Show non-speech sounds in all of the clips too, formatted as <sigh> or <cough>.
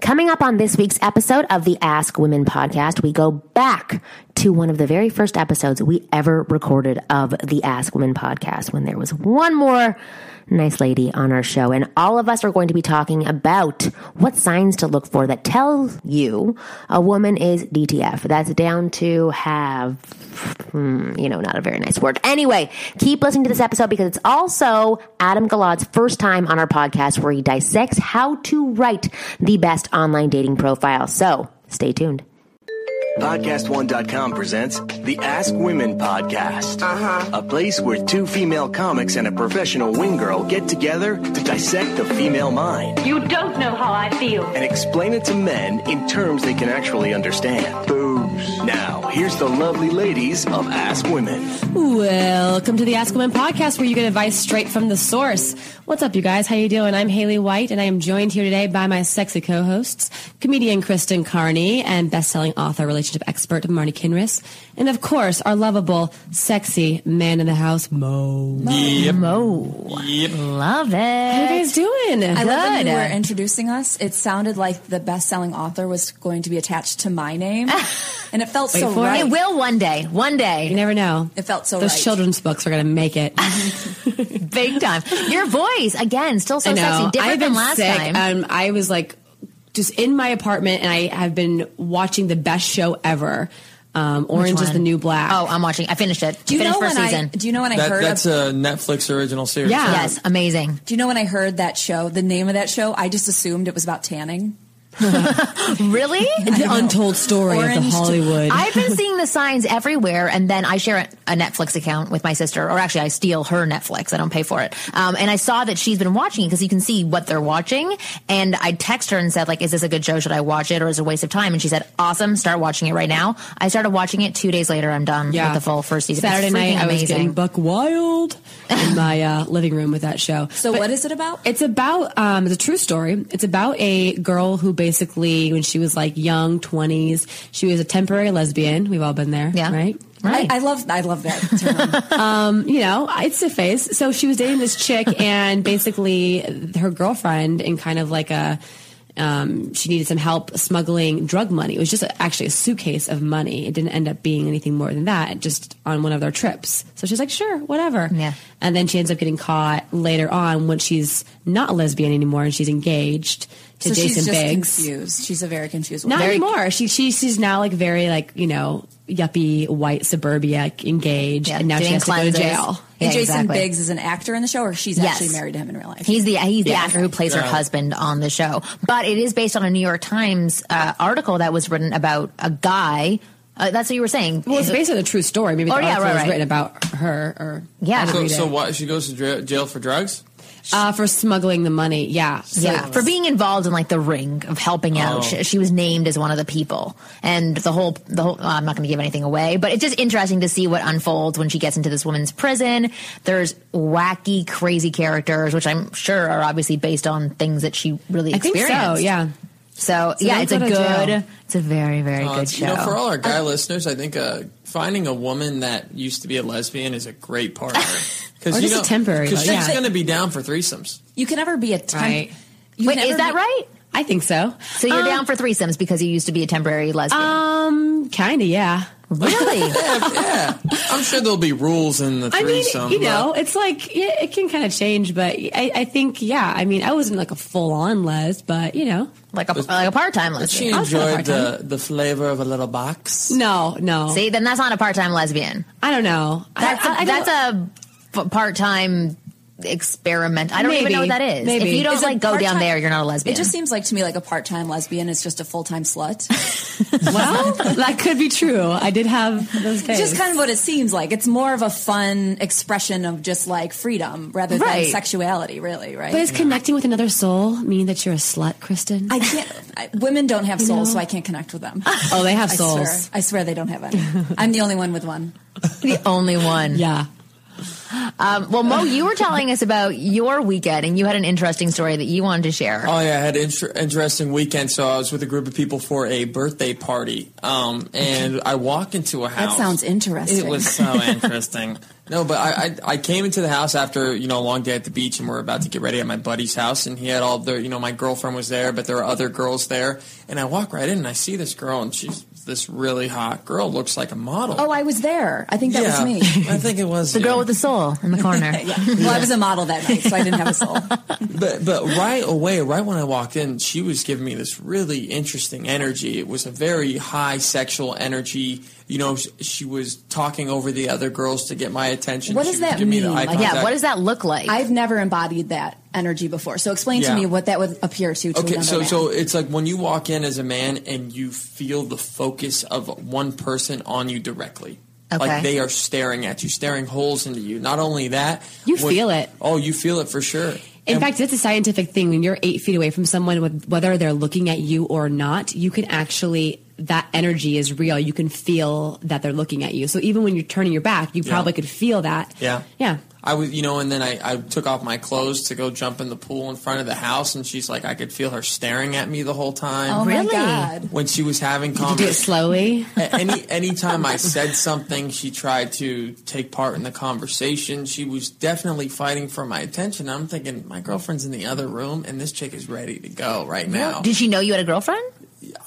Coming up on this week's episode of the Ask Women podcast, we go back to one of the very first episodes we ever recorded of the Ask Women podcast when there was one more nice lady on our show. And all of us are going to be talking about what signs to look for that tell you a woman is DTF. That's down to have, hmm, you know, not a very nice word. Anyway, keep listening to this episode because it's also Adam Gilad's first time on our podcast where he dissects how to write the best online dating profile. So stay tuned. PodcastOne.com presents the Ask Women Podcast. Uh-huh. A place where two female comics and a professional wing girl get together to dissect the female mind You don't know how I feel. and explain it to men in terms they can actually understand. Booze. Now, here's the lovely ladies of Ask Women. Welcome to the Ask Women podcast, where you get advice straight from the source. What's up, you guys? How you doing? I'm Haley White, and I am joined here today by my sexy co-hosts, comedian Kristen Carney and best-selling author, relationship expert Marni Kinrys, and of course, our lovable, sexy man in the house, Mo. Mo. Love it. How you it. guys doing? I love when Good. you were introducing us. It sounded like the best-selling author was going to be attached to my name, <laughs> and it felt so for it. right. It will one day. One day. You never know. It felt so Those right. children's books are going to make it. <laughs> Big time. Your voice, again, still so sexy. Different I've than last sick. time. Um, I was like just in my apartment, and I have been watching the best show ever. Um, Orange is the New Black. Oh, I'm watching. I finished it. do you finished know first when season. I? Do you know when I That, heard? that's of, a Netflix original series. Yeah. yes, amazing. do you know when I heard that show? The name of that show? I just assumed it was about tanning. <laughs> Really? the untold story of the Hollywood. I've been <laughs> seeing the signs everywhere, and then I share a, a Netflix account with my sister, or actually, I steal her Netflix. I don't pay for it. Um, and I saw that she's been watching it because you can see what they're watching. And I text her and said, like, "Is this a good show? Should I watch it, or is it a waste of time?" And she said, "Awesome, start watching it right now." I started watching it. Two days later, I'm done with the full first season. It's Saturday night, freaking I was amazing. getting buck wild in my uh, living room with that show. So what is it about? It's about um, it's a true story. It's about a girl who basically, when she was like young, twenties, she was a temporary lesbian. We've all been there, Yeah. right? Right. I, I love. I love that term. <laughs> Um, you know, it's a phase. So she was dating this chick, and basically, her girlfriend, in kind of like a, um, she needed some help smuggling drug money. It was just a, actually a suitcase of money. It didn't end up being anything more than that. Just on one of their trips. So she's like, sure, whatever. Yeah. And then she ends up getting caught later on when she's not a lesbian anymore and she's engaged to so Jason she's just Biggs. confused. She's a very confused. Not woman. anymore. She, she she's now like very like you know yuppie white suburbia engaged, Yeah, and now she doing has to go to jail. Yeah, And Jason exactly. Biggs is an actor in the show, or she's Yes. actually married to him in real life. He's the he's the Yeah. actor who plays her husband on the show. But it is based on a New York Times uh, article that was written about a guy. Uh, that's what you were saying. Well, it's based on a true story. Maybe the Oh, yeah, article right, was right. written about her, or Yeah. So, so what? She goes to dra- jail for drugs? Uh, for smuggling the money. Yeah, So- yeah, for being involved in like the ring of helping out. Oh. She, she was named as one of the people, and the whole the whole. I'm not going to give anything away, but it's just interesting to see what unfolds when she gets into this woman's prison. There's wacky, crazy characters, which I'm sure are obviously based on things that she really I think experienced. so. Yeah. So, yeah, it's a go to jail. good. It's a very very Uh, good you know, show. for all our guy listeners, I think uh, finding a woman that used to be a lesbian is a great partner. <laughs> Because Or you just a know, temporary, Because but she's yeah. going to be down for threesomes. You can never be a temp. Right. you Wait, is that be- right? I think so. So you're Um, down for threesomes because you used to be a temporary lesbian. Um, kind of. Yeah. Really? <laughs> yeah, I'm sure there'll be rules in the I mean, threesome. you know, but- it's like yeah, it can kind of change, but I, I think yeah. I mean, I wasn't like a full on les, but you know, like a like a part time but she lesbian? I'll enjoyed the, the flavor of a little box. no, no. See, then that's not a part time lesbian. I don't know. That's I, a, I, I that's a part time experiment. I don't even know what that is. Maybe. If you don't Is like go down part-time? there, you're not a lesbian. It just seems like to me like a part time lesbian is just a full time slut. <laughs> well, that could be true. I did have those days. It's just kind of what it seems like. It's more of a fun expression of just like freedom rather Right. than sexuality, really, right? But is connecting with another soul mean that you're a slut, Kristen? I can't. I, women don't have souls, know? so I can't connect with them. oh, they have I souls. swear, I swear they don't have any. I'm the only one with one. the only one. Yeah. Um, well, Mo, you were telling us about your weekend, and you had an interesting story that you wanted to share. Oh yeah, I had an inter- interesting weekend. So I was with a group of people for a birthday party, um, and I walk into a house. That sounds interesting. It was so interesting. No, but I, I I came into the house after you know a long day at the beach, and we're about to get ready at my buddy's house, and he had all the you know my girlfriend was there, but there were other girls there, and I walk right in and I see this girl, and she's this really hot girl, looks like a model. Oh, I was there. I think that yeah, was me. I think it was the you. girl with the soul in the corner. <laughs> yeah. Well, I was a model that night, so I didn't have a soul. <laughs> But but right away, right when I walked in, she was giving me this really interesting energy. It was a very high sexual energy. You know, sh- she was talking over the other girls to get my attention. What She does that give me the mean? eye Like, yeah, what does that look like? I've never embodied that energy before. So explain Yeah. to me what that would appear to. to a Okay, so man. so it's like when you walk in as a man and you feel the focus of one person on you directly. Okay. Like they are staring at you, staring holes into you. Not only that, You when- feel it. Oh, you feel it for sure. In And- fact, it's a scientific thing. When you're eight feet away from someone, whether they're looking at you or not, you can actually that energy is real. You can feel that they're looking at you. So even when you're turning your back, you Yeah. probably could feel that. Yeah. Yeah. I was, you know, and then I, I took off my clothes to go jump in the pool in front of the house, and she's like, I could feel her staring at me the whole time. oh Really? my god. When she was having Do it conversations, slowly. any anytime I said something, she tried to take part in the conversation. She was definitely fighting for my attention. I'm thinking, my girlfriend's in the other room, and this chick is ready to go right now. Did she know you had a girlfriend?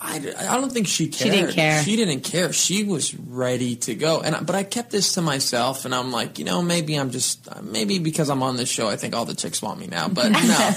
I, I don't think she cared. didn't care. She didn't care. She was ready to go. And but I kept this to myself, and I'm like, you know, maybe I'm just maybe because I'm on this show, I think all the chicks want me now. But <laughs> no.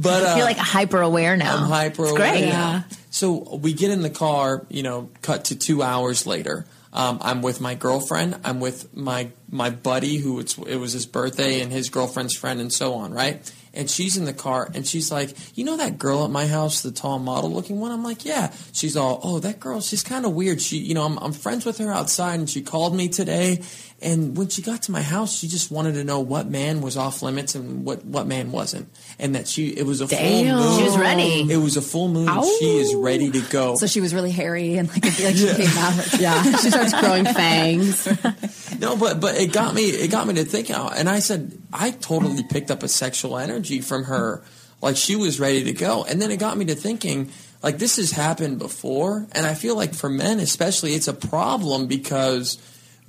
but uh, You're like hyper aware now. I'm hyper It's aware great. now. So we get in the car, you know, cut to two hours later. Um, I'm with my girlfriend. I'm with my my buddy who it's, it was his birthday and his girlfriend's friend and so on, right? And she's in the car and she's like, you know that girl at my house, the tall model looking one? I'm like, yeah. She's all, oh, that girl, she's kind of weird. She, you know, I'm, I'm friends with her outside and she called me today. And when she got to my house, she just wanted to know what man was off limits and what, what man wasn't. And that she, it was a full moon. She was ready. It was a full moon. and She is ready to go. So she was really hairy and like, I feel like she came out. <laughs> Yeah. she starts growing fangs. no, but but it got me it got me to thinking. And I said I totally picked up a sexual energy from her. Like she was ready to go. And then it got me to thinking. Like this has happened before, and I feel like for men especially, it's a problem because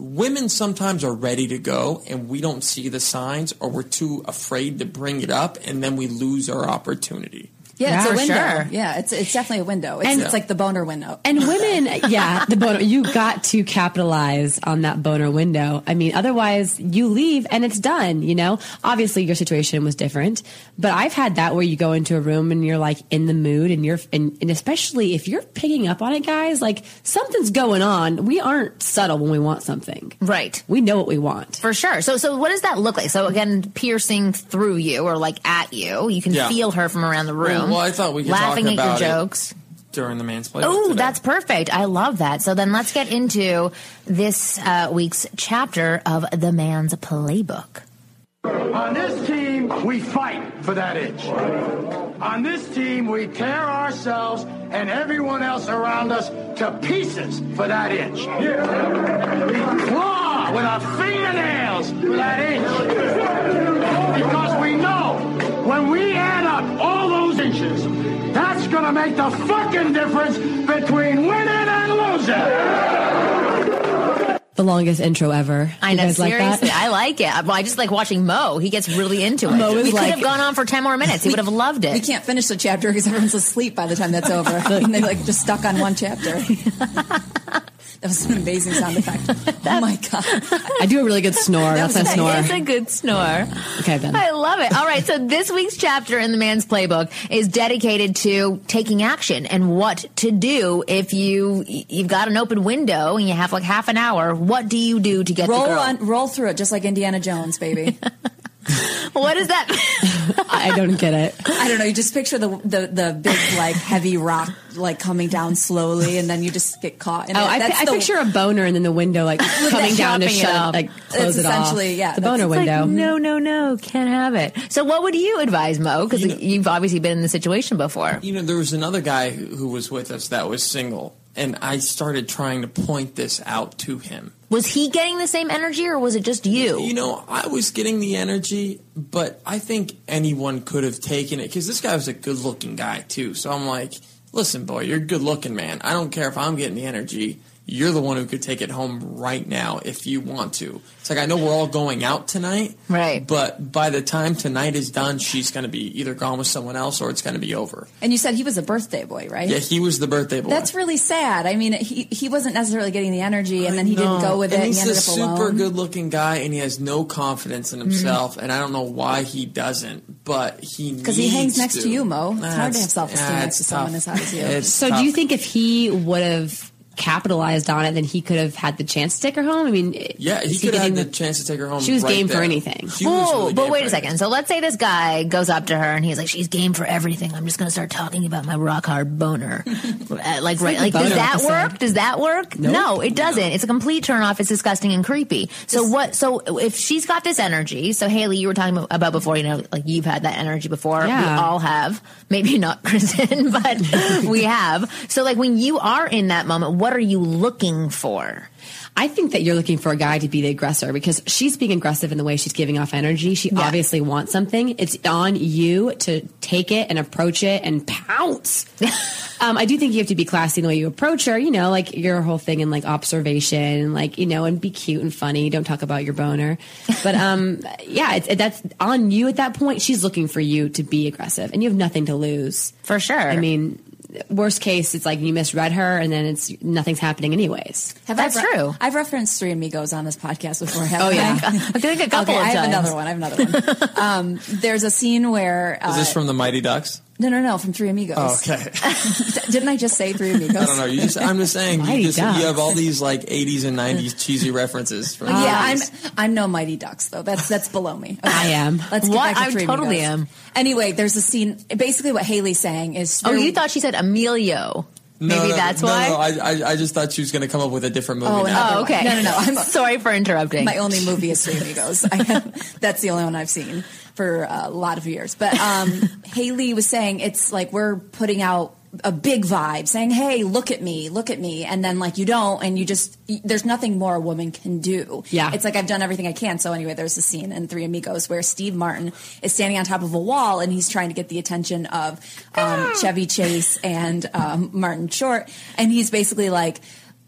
women sometimes are ready to go and we don't see the signs or we're too afraid to bring it up and then we lose our opportunity. Yeah, it's a window. sure. Yeah, it's it's definitely a window. It's, And- it's like the boner window. And women, yeah, the boner, you got to capitalize on that boner window. I mean, otherwise you leave and it's done, you know? Obviously your situation was different, but I've had that where you go into a room and you're like in the mood and you're, and, and especially if you're picking up on it, guys, like something's going on. We aren't subtle when we want something. Right. We know what we want. For sure. So, so what does that look like? So again, piercing through you or like at you, you can Yeah. feel her from around the room. Well, I thought we could laughing talk at your about it jokes. during the man's play. Oh, that's perfect. I love that. So then let's get into this uh, week's chapter of the man's playbook. On this team, we fight for that inch. On this team, we tear ourselves and everyone else around us to pieces for that inch. We claw with our fingernails for that inch. Gonna make the fucking difference between winning and losing. The longest intro ever. I You know, guys like that? I like it. Well, I just like watching Mo. He gets really into it. Mo is we could have gone on for 10 more minutes. He would have loved it. We can't finish the chapter because everyone's asleep by the time that's over. <laughs> and they like just stuck on one chapter. <laughs> that was an amazing sound effect. <laughs> Oh my god. I do a really good snore. That's my snore. It's a good snore. Okay, then. I love it. All right, so this week's chapter in the man's playbook is dedicated to taking action and what to do if you you've got an open window and you have like half an hour. What do you do to get Roll the girl? on roll through it just like Indiana Jones, baby. <laughs> what is that? <laughs> I don't get it. I don't know. You just picture the the, the big like heavy rock like coming down slowly, and then you just get caught. In Oh, it. I, That's I the- picture a boner and then the window like coming down to chopping it shut, up. like close It's it off. essentially- yeah, the boner it's Like, window. no, no, no, can't have it. So, what would you advise, Mo? Because You know- you've obviously been in the situation before. You know, there was another guy who who was with us that was single, and I started trying to point this out to him. Was he getting the same energy, or was it just you? You know, I was getting the energy, but I think anyone could have taken it because this guy was a good looking guy, too. So I'm like, listen, boy, you're a good looking man. I don't care if I'm getting the energy. You're the one who could take it home right now if you want to. It's like, I know we're all going out tonight. Right. But by the time tonight is done, she's going to be either gone with someone else or it's going to be over. And you said he was a birthday boy, right? Yeah, he was the birthday boy. That's really sad. I mean, he he wasn't necessarily getting the energy, and then he didn't go with and it. He's he ended a up super alone. Mm-hmm. good looking guy, and he has no confidence in himself. And I don't know why he doesn't, but he Because he hangs needs next to you, Mo. It's hard to have self-esteem yeah, next to someone as hot as you. So, tough. do you think if he would have capitalized on it, then he could have had the chance to take her home? I mean, Yeah, he is could have had getting the chance to take her home. She was right game for anything. She was Oh, really but wait a second. anything. So let's say this guy goes up to her and he's like, "She's game for everything. I'm just going to start talking about my rock hard boner." <laughs> Uh, like, right? Like, does that episode. work? Does that work? No, it doesn't. It's a complete turn off. It's disgusting and creepy. So what? So if she's got this energy, so Haley, you were talking about before. You know, like you've had that energy before. Yeah. We all have. Maybe not <laughs> Kristen, but <laughs> we have. So like when you are in that moment, what are you looking for? I think that you're looking for a guy to be the aggressor because she's being aggressive in the way she's giving off energy. She obviously wants something. It's on you to take it and approach it and pounce. <laughs> um, I do think you have to be classy in the way you approach her. You know, like your whole thing in like observation, and like you know, and be cute and funny. Don't talk about your boner. But <laughs> um, yeah, it's, that's on you at that point. She's looking for you to be aggressive, and you have nothing to lose. For sure. I mean. Worst case, it's like you misread her, and then it's nothing's happening anyways. Have That's re- true. I've referenced Three Amigos on this podcast before. haven't Oh, yeah. I? <laughs> I think a couple okay, of I have times. another one. I have another one. um, there's a scene where uh, Is this from the Mighty Ducks? No, no, no, from Three Amigos. Oh, okay. <laughs> Didn't I just say Three Amigos? I don't know. You just, I'm just saying. You, just, you have all these like 80s and 90s cheesy references. From yeah, I'm. I'm no Mighty Ducks though. That's that's below me. Okay. I am. Let's get What? back to Three I totally Amigos. am. Anyway, there's a scene. Basically, what Haley's saying is. Oh, you thought she said Emilio. No, Maybe no, that's no, why. No, I, I, I just thought she was going to come up with a different movie Oh, now. Oh, okay. No, no, no. <laughs> I'm- sorry for interrupting. My only movie is Three Amigos. <laughs> I have, that's the only one I've seen for a lot of years. But um, Haley was saying it's like we're putting out a big vibe, saying, "Hey, look at me, look at me," and then like you don't, and you just there's nothing more a woman can do. Yeah. it's like I've done everything I can. So anyway, there's a scene in Three Amigos where Steve Martin is standing on top of a wall and he's trying to get the attention of um, Chevy Chase and um, Martin Short, and he's basically like.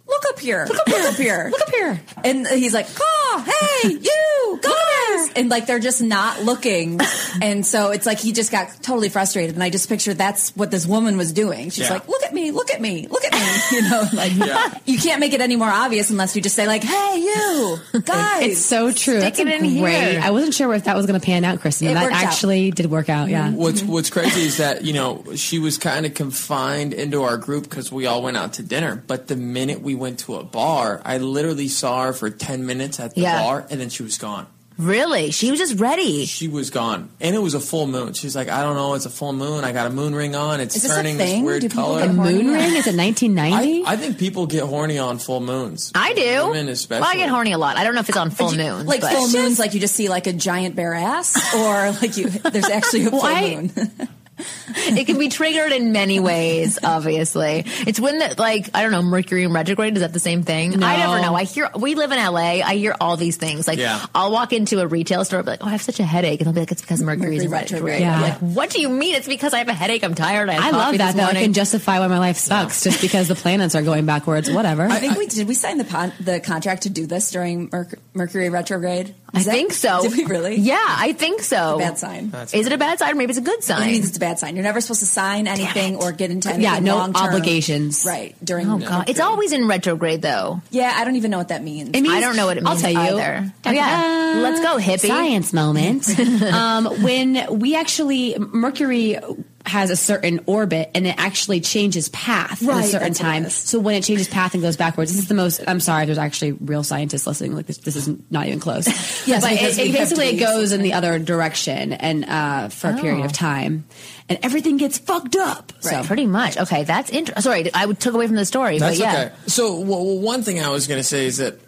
Look up here. Look up here. Look up here. Look up here. And he's like, "Oh, hey, you <laughs> guys!" And like they're just not looking, <laughs> and so it's like he just got totally frustrated. And I just pictured that's what this woman was doing. She's Yeah. like, "Look at me, look at me, look at me." <laughs> You know, like Yeah. you can't make it any more obvious unless you just say like, "Hey, you guys." It's so true. Stick That's it in great. here. I wasn't sure if that was going to pan out, Kristen. It that worked out. actually did work out. Yeah. Mm-hmm. What's What's crazy is that you know she was kind of confined into our group because we all went out to dinner. But the minute we went to a bar, I literally saw her for ten minutes at the Yeah. bar, and then she was gone. really? She was just ready. She was gone, and it was a full moon. She's like, I don't know, it's a full moon. I got a moon ring on. It's this turning this weird Do color. get A moon ring? Is it 1990? I, I think people get horny on full moons. I do. Women especially. Well, I get horny a lot. I don't know if it's on full Do you- moon. like but- full moons, like you just see like a giant bare ass, or like you there's actually a full I- moon. <laughs> <laughs> it can be triggered in many ways. Obviously, it's when that, like I don't know Mercury and retrograde. Is that the same thing? I never know. I hear we live in LA. I hear all these things. Like Yeah. I'll walk into a retail store, and be like, "Oh, I have such a headache," and they'll be like, "It's because Mercury's Mercury in retrograde." retrograde. I'm Yeah. like, what do you mean? It's because I have a headache. I'm tired. I, I love that this though. I can justify why my life sucks just because the planets are going backwards. Whatever. I think we did. We sign the pon- the contract to do this during Merc- Mercury retrograde. I that- think so. <laughs> Did we really? Yeah, I think so. Bad sign. Is it a bad sign? Or maybe it's a good sign? It sign. means it's a bad sign. You're never supposed to sign anything or get into anything. Yeah, no long-term. obligations. Right during. oh god, it's always in retrograde though. Yeah, I don't even know what that means. Means- I don't know what it means. I'll means tell you. either. Oh, yeah, let's go hippie. Science moment. <laughs> um, when we actually Mercury has a certain orbit and it actually changes path at Right, a certain that's what it time. is. So when it changes path and goes backwards, this is the most. I'm sorry, if there's actually real scientists listening. Like this, this is not even close. <laughs> Yes, but because it, we it have basically it goes in the other direction and uh, for a period Oh. of time, and everything gets fucked up. So Pretty much. Okay, that's interesting. Sorry, I took away from the story, That's but yeah. okay. So, well, one thing I was going to say is that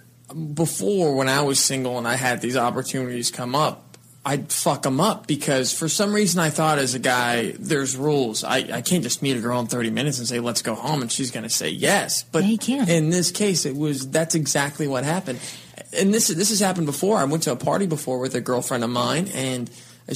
before, when I was single and I had these opportunities come up, I'd fuck them up because for some reason I thought as a guy, there's rules. I, I can't just meet a girl in 30 minutes and say, let's go home, and she's going to say yes. But Yeah, you can. in this case, it was that's exactly what happened. And this this has happened before. I went to a party before with a girlfriend of mine, and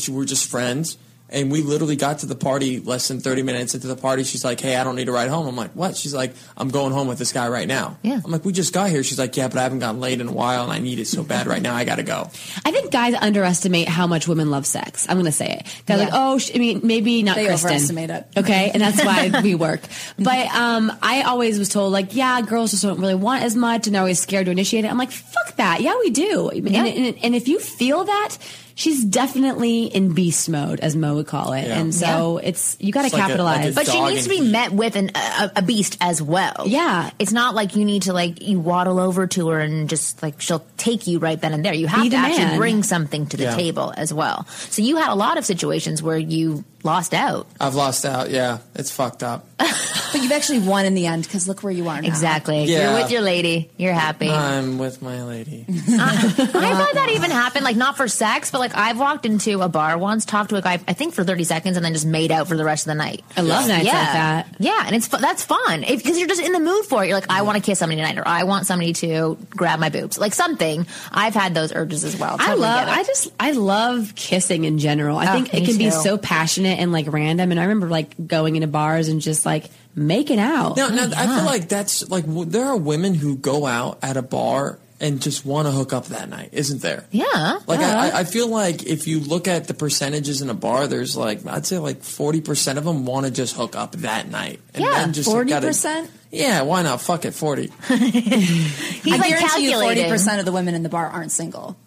we were just friends. And we literally got to the party less than 30 minutes into the party. She's like, hey, I don't need to ride home. I'm like, what? She's like, I'm going home with this guy right now. Yeah. I'm like, we just got here. She's like, yeah, but I haven't gotten laid in a while and I need it so bad right now. I got to go. I think guys underestimate how much women love sex. I'm going to say it. Guys are like, oh, sh- I mean, maybe not They Kristen. overestimate it. Okay, and that's why <laughs> we work. But um, I always was told like, yeah, girls just don't really want as much, and they're always scared to initiate it. I'm like, fuck that. Yeah, we do. And, and, and if you feel that. She's definitely in beast mode, as Mo would call it, Yeah. and so it's you got to It's like a- capitalize. like a But she needs to be heat. met with an, a, a beast as well. Yeah. It's not like you need to like you waddle over to her and just like she'll take you right then and there. You have Be to the actually man. bring something to the Yeah. table as well. So you had a lot of situations where you lost out. I've lost out. Yeah, it's fucked up. <laughs> But you've actually won in the end because look where you are now. Exactly. Yeah. You're with your lady. You're happy. I'm with my lady. <laughs> I've had that even happen, like not for sex, but like I've walked into a bar once, talked to a guy, I think for 30 seconds, and then just made out for the rest of the night. I love nights yeah. like that. Yeah, and it's fu- that's fun because you're just in the mood for it. You're like, I want to kiss somebody tonight, or I want somebody to grab my boobs, like something. I've had those urges as well. I love. I just. I love kissing in general. I Oh, think it me can be so passionate and like random. And I remember like going into bars and just like making out. No, now I feel like that's like w- there are women who go out at a bar and just want to hook up that night, isn't there? yeah, Like yeah. I, I feel like if you look at the percentages in a bar, there's like I'd say like forty percent of them want to just hook up that night. And Yeah, then just 40%? Yeah, why not? Fuck it, forty. <laughs> He's I like guarantee you, forty percent of the women in the bar aren't single.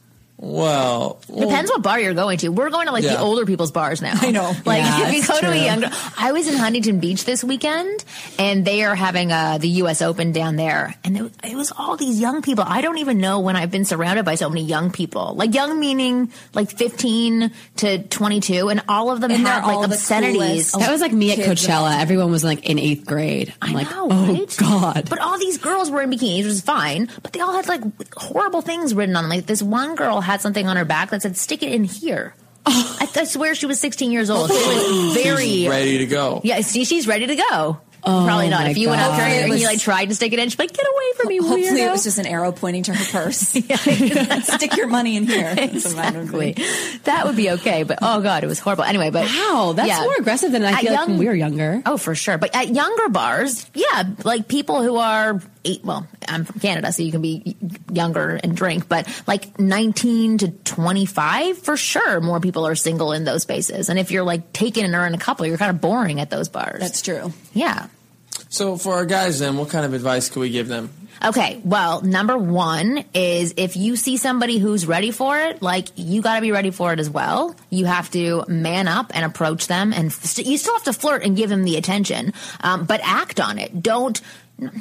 Well, well, Depends what bar you're going to. We're going to like the older people's bars now. <laughs> I know. Like Yeah, if <laughs> you it's go to a younger, I was in Huntington Beach this weekend, and they are having uh, the U.S. Open down there, and it, it was all these young people. I don't even know when I've been surrounded by so many young people. Like young meaning like 15 to 22, and all of them And had like obscenities. that was like me at Kids Coachella. Everyone was like in eighth grade. I'm I like, know, oh right? god. But all these girls were in bikinis, which is fine. But they all had like horrible things written on them. Like this one girl had something on her back that said "stick it in here." I, I swear she was 16 years old. She was oh. very she's ready to go. Yeah, see, she's ready to go. Oh, Probably not. If you went up to her God. and you like tried to stick it in, she'd be like, "Get away from me, Hopefully, it was just an arrow pointing to her purse. <laughs> <laughs> Stick your money in here. <laughs> That's what mine would be. exactly. That would be okay, but oh god, it was horrible. Anyway, but wow, that's yeah. more aggressive than I At feel like when we were younger. Oh, for sure. But at younger bars, yeah, like people who are eight, well, I'm from Canada, so you can be younger and drink, but like 19 to 25, for sure, more people are single in those spaces. And if you're like taken and are in a couple, you're kind of boring at those bars. That's true. yeah. So for our guys, then, what kind of advice could we give them? Okay, well, number one is if you see somebody who's ready for it, like you got to be ready for it as well. You have to man up and approach them, and st- you still have to flirt and give them the attention, um, but act on it. Don't.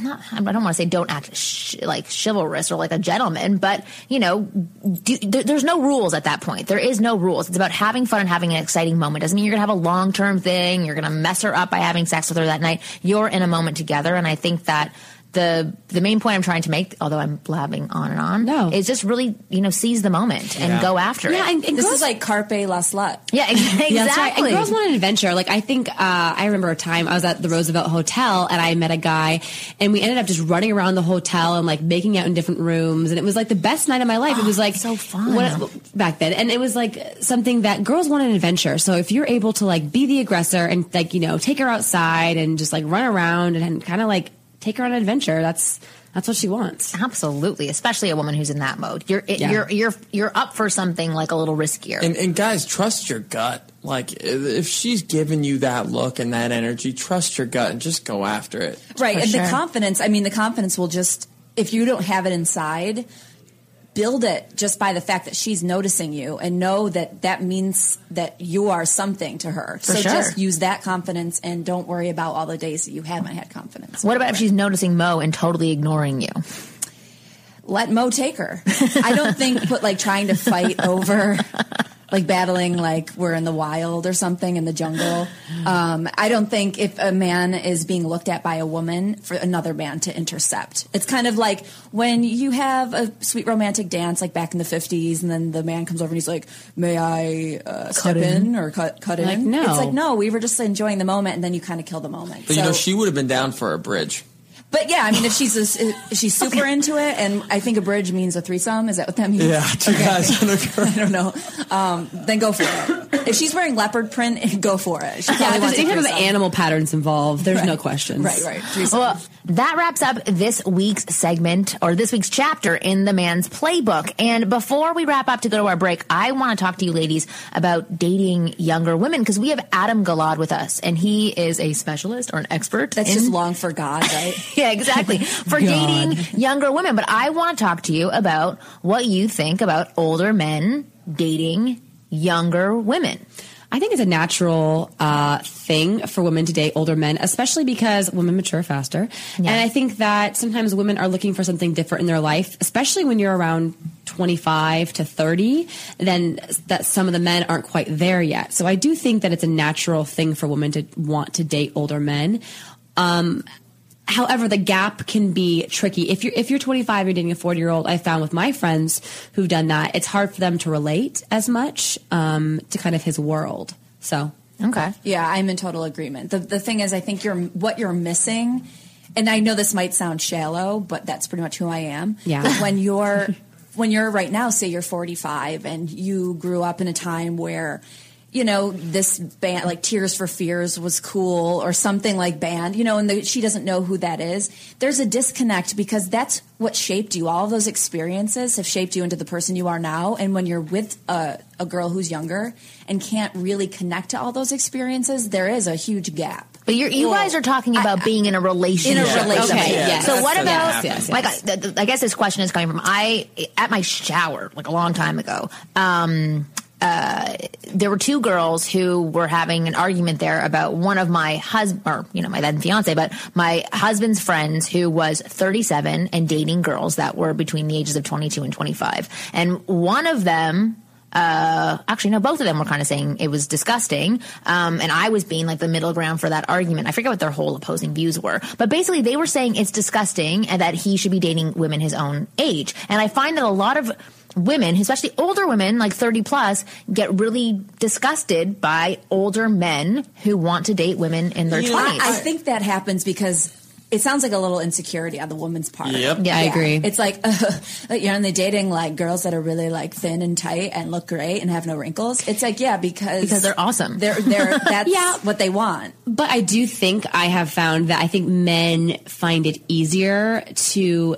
Not, I don't want to say don't act sh- like chivalrous or like a gentleman, but you know, do, there, there's no rules at that point. There is no rules. It's about having fun and having an exciting moment. Doesn't mean you're gonna have a long term thing. You're gonna mess her up by having sex with her that night. You're in a moment together, and I think that the the main point I'm trying to make, although I'm blabbing on and on, No. is just really you know seize the moment and Yeah. go after Yeah, it. and, and This girls- is like carpe la slut. yeah, exactly. <laughs> <laughs> Yeah, right. And girls want an adventure. Like I think uh, I remember a time I was at the Roosevelt Hotel and I met a guy, and we ended up just running around the hotel and like making out in different rooms, and it was like the best night of my life. it was like so fun. what- back then, and it was like something that girls want an adventure. So if you're able to like be the aggressor and like you know take her outside and just like run around and kind of like take her on an adventure, that's that's what she wants. Absolutely, especially a woman who's in that mode. You're it, Yeah. you're you're you're up for something like a little riskier. And, and guys, trust your gut. Like if she's giving you that look and that energy, trust your gut and just go after it. Right. For and sure. the confidence, I mean, the confidence will just, if you don't have it inside, build it just by the fact that she's noticing you and know that that means that you are something to her. For so sure. just use that confidence and don't worry about all the days that you haven't had confidence. What about if she's noticing Mo and totally ignoring you? let Mo take her. I don't think put like trying to fight over like battling like we're in the wild or something in the jungle. Um, I don't think if a man is being looked at by a woman for another man to intercept. It's kind of like when you have a sweet romantic dance like back in the 50s and then the man comes over and he's like, may I uh, step in? in or cut, cut Like, in? no. It's like, no, we were just enjoying the moment and then you kind of kill the moment. But you know, she would have been down for a bridge. But yeah, I mean, if she's a, if she's super into it, and I think a bridge means a threesome. Is that what that means? Yeah, two guys and a girl. <laughs> I don't know. Um, then go for it. <laughs> If she's wearing leopard print, <laughs> go for it. She Yeah, probably if there's wants a any type of animal patterns involved, there's no questions. Right, right. Threesome. Well, that wraps up this week's segment or this week's chapter in the man's playbook. And before we wrap up to go to our break, I want to talk to you ladies about dating younger women because we have Adam Gilad with us, and he is a specialist or an expert. That's in- just long for God, right? <laughs> yeah, exactly. For dating younger women. But I want to talk to you about what you think about older men dating younger women. I think it's a natural uh, thing for women to date older men, especially because women mature faster. And I think that sometimes women are looking for something different in their life, especially when you're around 25 to 30, then that some of the men aren't quite there yet. So I do think that it's a natural thing for women to want to date older men. Um, However, the gap can be tricky. If you're if you're 25, you're dating a 40 year old. I found with my friends who've done that, it's hard for them to relate as much um, to kind of his world. So Okay. Yeah, I'm in total agreement. The the thing is, I think you're what you're missing, and I know this might sound shallow, but that's pretty much who I am. Yeah. When you're <laughs> when you're right now, say you're 45, and you grew up in a time where. You know, this band, like Tears for Fears, was cool, or something like band, you know, and the, she doesn't know who that is. There's a disconnect because that's what shaped you. All of those experiences have shaped you into the person you are now. And when you're with a, a girl who's younger and can't really connect to all those experiences, there is a huge gap. But you're, you guys are talking about being in a relationship. In a relationship, Okay. yes. So what That's about, gonna Yes, yes, like, I, th- th- I guess this question is coming from, I, at my shower, like a long time ago, um, there were two girls who were having an argument there about one of my husband, or, you know, my then fiance, but my husband's friends who was 37 and dating girls that were between the ages of 22 and 25. And one of them, uh, actually, no, both of them were kind of saying it was disgusting. Um, and I was being like the middle ground for that argument. I forget what their whole opposing views were, but basically they were saying it's disgusting and that he should be dating women his own age. And I find that a lot of women, especially older women, like 30 plus, get really disgusted by older men who want to date women in their You know, 20s. I think that happens because it sounds like a little insecurity on the woman's part. Yep. Yeah, I agree. It's like, <laughs> uh, you're only dating like girls that are really like thin and tight and look great and have no wrinkles. It's like, yeah, because Because they're awesome. They're they're <laughs> that's Yeah. what they want. But I do think I have found that I think men find it easier to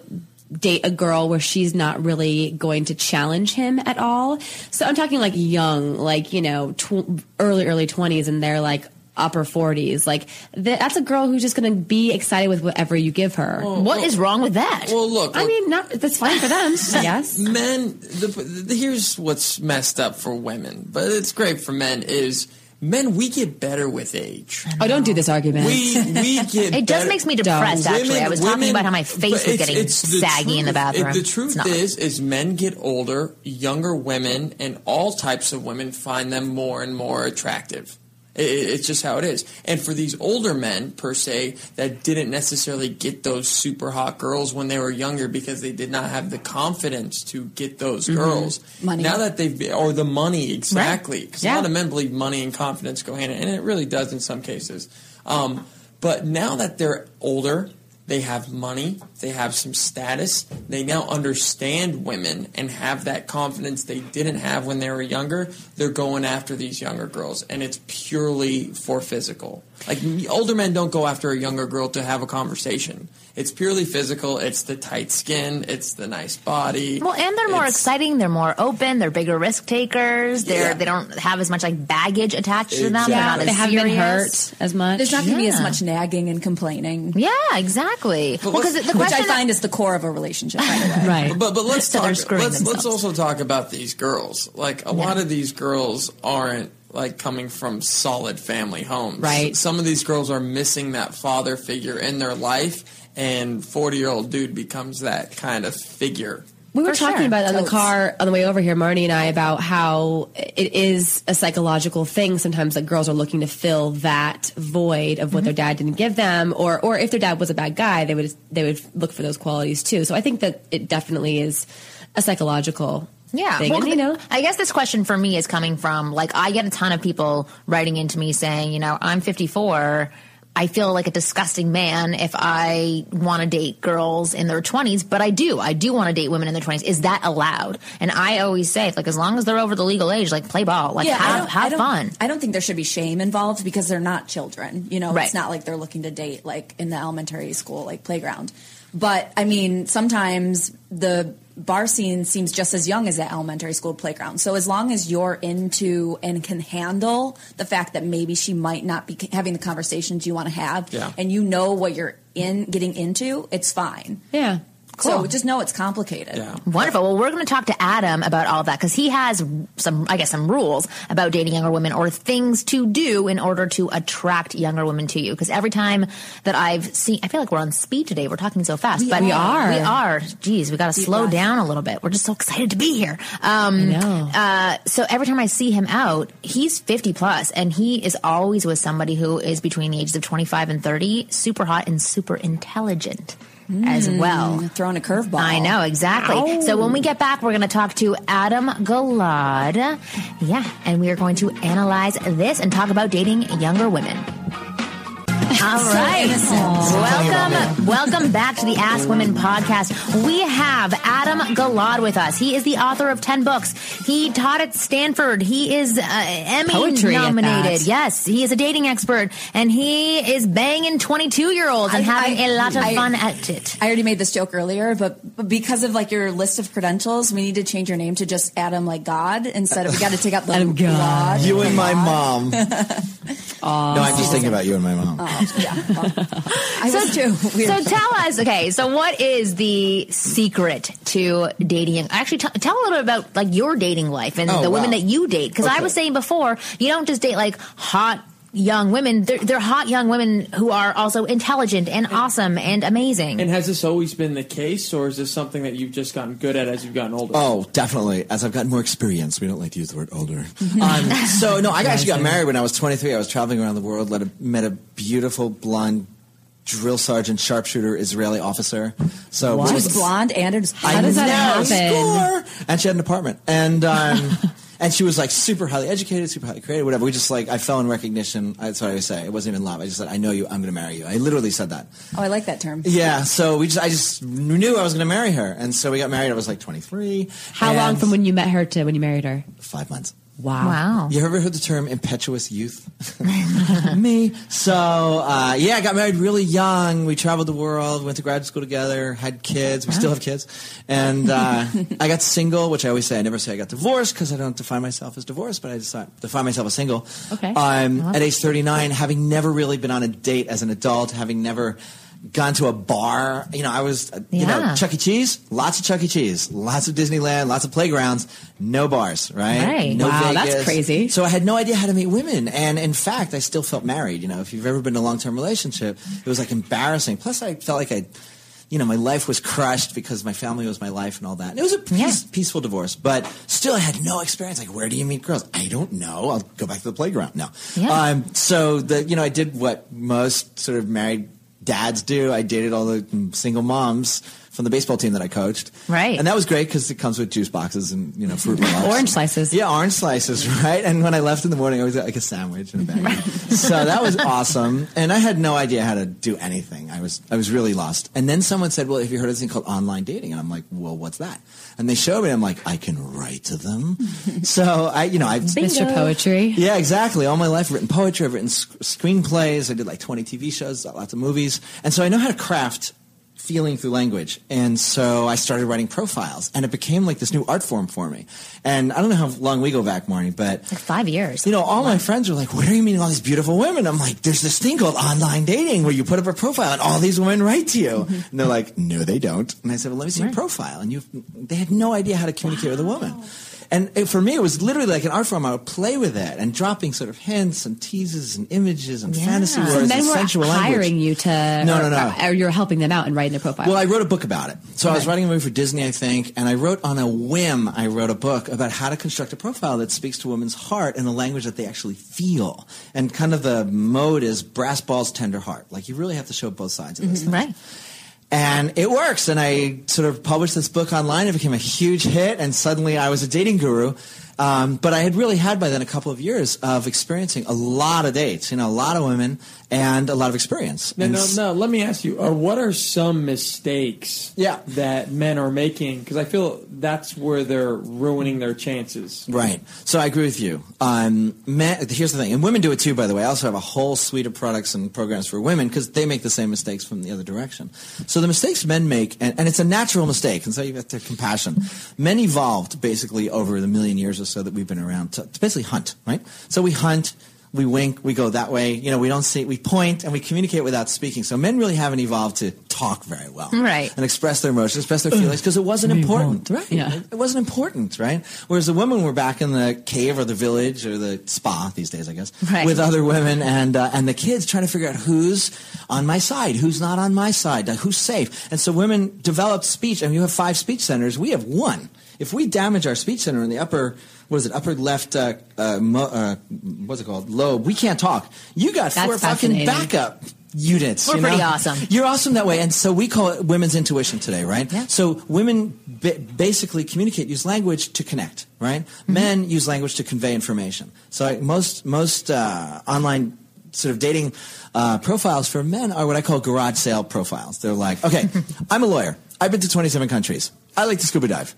date a girl where she's not really going to challenge him at all. So I'm talking like young, like, you know, tw- early, early 20s and they're like upper 40s. Like, th- that's a girl who's just going to be excited with whatever you give her. what is wrong with that? Well, look, I look, mean, not that's fine for them, <laughs> yes, men the, the, here's what's messed up for women but it's great for men is men we get better with age Oh, don't do this argument. we we <laughs> get It just makes me depressed, actually. I was talking about how my face was getting it's the saggy in the bathroom. It- the truth is, is men get older, younger women and all types of women find them more and more attractive. It- it- It's just how it is. And for these older men, per se, that didn't necessarily get those super hot girls when they were younger because they did not have the confidence to get those Mm-hmm. girls. Money. Now that they've, or the money, exactly. Because Yeah. a lot of men believe money and confidence go hand in hand, and it really does in some cases. Um, but now that they're older, they have money, they have some status, they now understand women and have that confidence they didn't have when they were younger. They're going after these younger girls, and it's purely for physical. Like older men don't go after a younger girl to have a conversation. It's purely physical. It's the tight skin. It's the nice body. Well, and they're more It's- exciting. They're more open. They're bigger risk takers. They're Yeah. they don't have as much like baggage attached to them. They're yeah, not they haven't been hurt as much. There's not going to be as much nagging and complaining. Yeah, exactly. exactly. Well, because the Which question I find is the core of a relationship, by the <laughs> way. Right. But but let's <laughs> So talk. Let's, let's also talk about these girls. Like a lot of these girls aren't like coming from solid family homes. Right. Some of these girls are missing that father figure in their life, and forty year old dude becomes that kind of figure. We were For talking sure. about it on the car on the way over here, Marni and I, about how it is a psychological thing sometimes that girls are looking to fill that void of what mm-hmm. their dad didn't give them, or or if their dad was a bad guy, they would they would look for those qualities too. So I think that it definitely is a psychological Yeah. thing. Well, and, you know, I guess this question for me is coming from like I get a ton of people writing into me saying, you know, I'm 54. I feel like a disgusting man if I want to date girls in their 20s, but I do. I do want to date women in their 20s. Is that allowed? And I always say, like, as long as they're over the legal age, like, play ball, like, I have, I have don't- fun. I don't think there should be shame involved because they're not children. You know, Right. it's not like they're looking to date like in the elementary school, like playground. But I mean, sometimes the bar scene seems just as young as that elementary school playground. So as long as you're into and can handle the fact that maybe she might not be having the conversations you want to have, Yeah. and you know what you're in getting into, it's fine. yeah. So just know it's complicated. Yeah. Wonderful. Well, we're going to talk to Adam about all of that because he has some, I guess, some rules about dating younger women or things to do in order to attract younger women to you. Because every time that I've seen, I feel like we're on speed today. We're talking so fast, but We but are. We are. Geez, we got to slow breath. down a little bit. We're just so excited to be here. Um, I know. Uh, so every time I see him out, he's 50 plus and he is always with somebody who is between the ages of 25 and 30, super hot and super intelligent as hmm. well. Throwing a curveball. I know, exactly. So when we get back, we're going to talk to Adam Gilad. Yeah, and we are going to analyze this and talk about dating younger women. All right. Welcome, welcome back to the Ask Women podcast. We have Adam Gilad with us. He is the author of 10 books. He taught at Stanford. He is uh, Emmy Poetry nominated. Yes, he is a dating expert and he is banging 22 year olds and I- having I- a lot of I- fun at it. I already made this joke earlier, but, but because of like your list of credentials, we need to change your name to just Adam like God instead of we got to take out the Adam God. You and my mom. <laughs> no, I'm just thinking about you and my mom. <laughs> Yeah, well, I was too. <laughs> So tell us, okay, so what is the secret to dating? Actually, t- tell a little bit about like your dating life and Oh, the women that you date. Because I was saying before, you don't just date like hot young women. They're, they're hot young women who are also intelligent and awesome and amazing. And has this always been the case, or is this something that you've just gotten good at as you've gotten older? Oh, definitely. As I've gotten more experience, we don't like to use the word older. <laughs> um, so no, I actually got married when I was 23. I was traveling around the world, let a, met a beautiful blonde drill sergeant, sharpshooter, Israeli officer. So she was blonde and it was I does that know, happen? Score! And she had an apartment, and um, <laughs> and she was like super highly educated, super highly creative, whatever. We just like I fell in recognition. That's what I always say. It wasn't even love. I just said, I know you. I'm going to marry you. I literally said that. Oh, I like that term. Yeah. So we just I just knew I was going to marry her, and so we got married. I was like 23. How long from when you met her to when you married her? Five months. Wow. wow. You ever heard the term impetuous youth? <laughs> <laughs> Me. So, uh, yeah, I got married really young. We traveled the world, went to graduate school together, had kids. We still have kids. And uh, I got single, which I always say I never say I got divorced because I don't define myself as divorced, but I just define myself as single. Okay. Um, at age 39, having never really been on a date as an adult, having never gone to a bar. You know, I was, uh, you Yeah. know, Chuck E. Cheese, lots of Chuck E. Cheese, lots of Disneyland, lots of playgrounds, no bars, right? Right. No Wow, that's crazy. So I had no idea how to meet women, and in fact, I still felt married. You know, if you've ever been in a long-term relationship, it was like embarrassing. Plus, I felt like I, you know, my life was crushed because my family was my life and all that. And it was a peace, peaceful divorce, but still, I had no experience. Like, where do you meet girls? I don't know. I'll go back to the playground. No. Yeah. Um, so the, you know, I did what most sort of married dads do. I dated all the single moms from the baseball team that I coached. Right. And that was great because it comes with juice boxes and, you know, fruit roll-ups. Orange slices. Yeah, orange slices, <laughs> right? And when I left in the morning, I was got like a sandwich and a bag. so that was awesome. And I had no idea how to do anything. I was I was really lost. And then someone said, "Well, have you heard of this thing called online dating?" And I'm like, "Well, what's that?" And they showed me. I'm like, "I can write to them." <laughs> so I, you know, I've Mr. Poetry. yeah, exactly. All my life, I've written poetry. I've written sc- screenplays. I did like 20 TV shows, lots of movies, and so I know how to craft feeling through language. And so I started writing profiles, and it became like this new art form for me. And I don't know how long we go back, Marni, but Like five years. you know, all my friends are like, "Where are you meeting all these beautiful women?" I'm like, "There's this thing called online dating where you put up a profile and all these women write to you." Mm-hmm. And they're like, "No, they don't." And I said, "Well, let me see your profile." And you, they had no idea how to communicate with a woman. And it, for me, it was literally like an art form. I would play with that and dropping sort of hints and teases and images and fantasy Yeah. words So and were sensual hiring language. you to, No, or, no, no. Uh, or you're helping them out and writing their profile. Well, I wrote a book about it. So I was writing a movie for Disney, I think, and I wrote on a whim. I wrote a book about how to construct a profile that speaks to women's heart in the language that they actually feel. And kind of the mode is brass balls, tender heart. Like you really have to show both sides of this. Mm-hmm. thing. Right. And it works. And I sort of published this book online. It became a huge hit, and suddenly I was a dating guru. Um, but I had really had by then a couple of years of experiencing a lot of dates, you know, a lot of women and a lot of experience. No, no, no. Let me ask you: uh, What are some mistakes Yeah. that men are making? Because I feel that's where they're ruining their chances. Right. So I agree with you. Um, men, here's the thing, and women do it too, by the way. I also have a whole suite of products and programs for women because they make the same mistakes from the other direction. So the mistakes men make, and, and it's a natural mistake, and so you have to have compassion. Men evolved basically over the million years or so that we've been around to, to basically hunt, right? So we hunt. We wink, we go that way. You know, we don't see, we point, and we communicate without speaking. So men really haven't evolved to talk very well, Right. And express their emotions, express their feelings, because it wasn't important, right? Yeah. It wasn't important, right? Whereas the women were back in the cave or the village or the spa these days, I guess, Right. with other women and uh, and the kids trying to figure out who's on my side, who's not on my side, uh, who's safe. And so women developed speech. I mean, you have five speech centers. We have one. If we damage our speech center in the upper, what is it, upper left, uh, uh, mo- uh, what's it called, lobe, we can't talk. You got That's four fucking backup units. We're you know? pretty awesome. You're awesome that way, and so we call it women's intuition today, right? Yeah. So women ba- basically communicate, use language to connect, right? Mm-hmm. Men use language to convey information. So I, most most uh, online sort of dating uh, profiles for men are what I call garage sale profiles. They're like, okay, <laughs> I'm a lawyer. I've been to 27 countries. I like to scuba dive.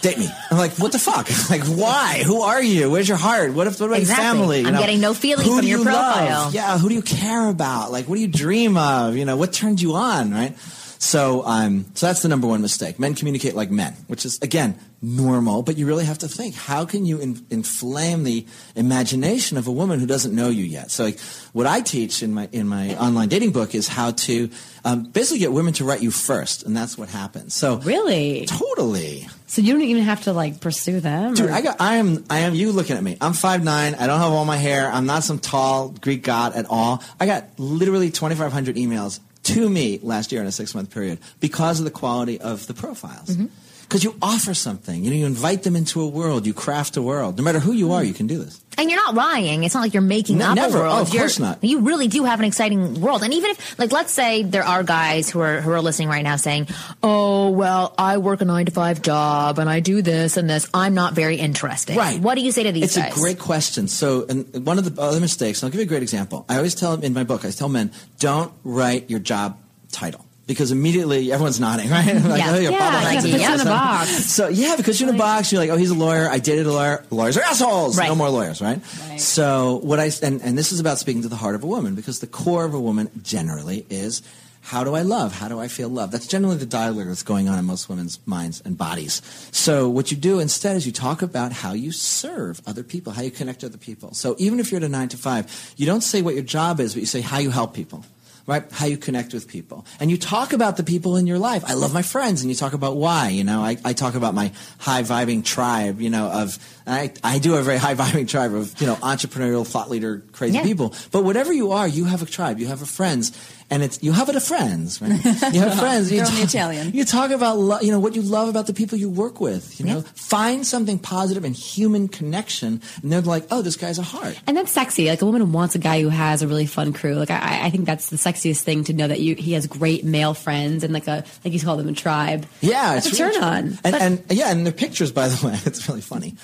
Date me. I'm like, what the fuck? <laughs> Like, why? Who are you? Where's your heart? What if what about Exactly. your family? You I'm getting no feeling who from do your you love? profile. Yeah, who do you care about? Like, what do you dream of? You know, what turns you on, right? So, um, so that's the number one mistake. Men communicate like men, which is again normal, but you really have to think: how can you in, inflame the imagination of a woman who doesn't know you yet? So, like, what I teach in my in my online dating book is how to um, basically get women to write you first, and that's what happens. So, really? totally. So you don't even have to like pursue them? Dude, or- I got, I am, I am. You looking at me? I'm five nine. I don't have all my hair. I'm not some tall Greek god at all. I got literally 2,500 emails to me last year in a six month period because of the quality of the profiles. Mm-hmm. Because you offer something, you know, you invite them into a world, you craft a world. No matter who you are, you can do this. And you're not lying. It's not like you're making No, up never. a world. Oh, of You're- course not. You really do have an exciting world. And even if, like, let's say there are guys who are who are listening right now saying, "Oh, well, I work a nine to five job and I do this and this. I'm not very interesting." Right. What do you say to these guys? It's guys? a great question. So, and one of the other mistakes, and I'll give you a great example. I always tell in my book, I tell men, don't write your job title. Because immediately everyone's nodding, <laughs> right? like, Yeah. oh, you're Yeah, like, Hutchins. put in a So- <laughs> box. So yeah, because you're in a box, you're like, oh, he's a lawyer. I dated a lawyer. Lawyers are assholes. Right. No more lawyers, right? right? So what I and, and this is about speaking to the heart of a woman because the core of a woman generally is how do I love? How do I feel love? That's generally the dialogue that's going on in most women's minds and bodies. So what you do instead is you talk about how you serve other people, how you connect to other people. So even if you're at a nine to five, you don't say what your job is, but you say how you help people right? How you connect with people. And you talk about the people in your life. I love my friends, and you talk about why. You know, I, I talk about my high vibing tribe, you know, of, I, I do have a very <laughs> high vibing tribe of, you know, entrepreneurial, thought leader, crazy Yeah. people. But whatever you are, you have a tribe, you have a friends. And it's you have it a friends, right? <laughs> You have friends. You talk, Italian. You talk about lo- you know what you love about the people you work with. You know, find something positive and human connection, and they're like, oh, this guy's a heart. And that's sexy. Like a woman wants a guy who has a really fun crew. Like I, I think that's the sexiest thing to know that you he has great male friends and like a like you call them a tribe. Yeah, that's it's a really turn true. on. And, But- and yeah, and their pictures, by the <laughs> way, it's really funny.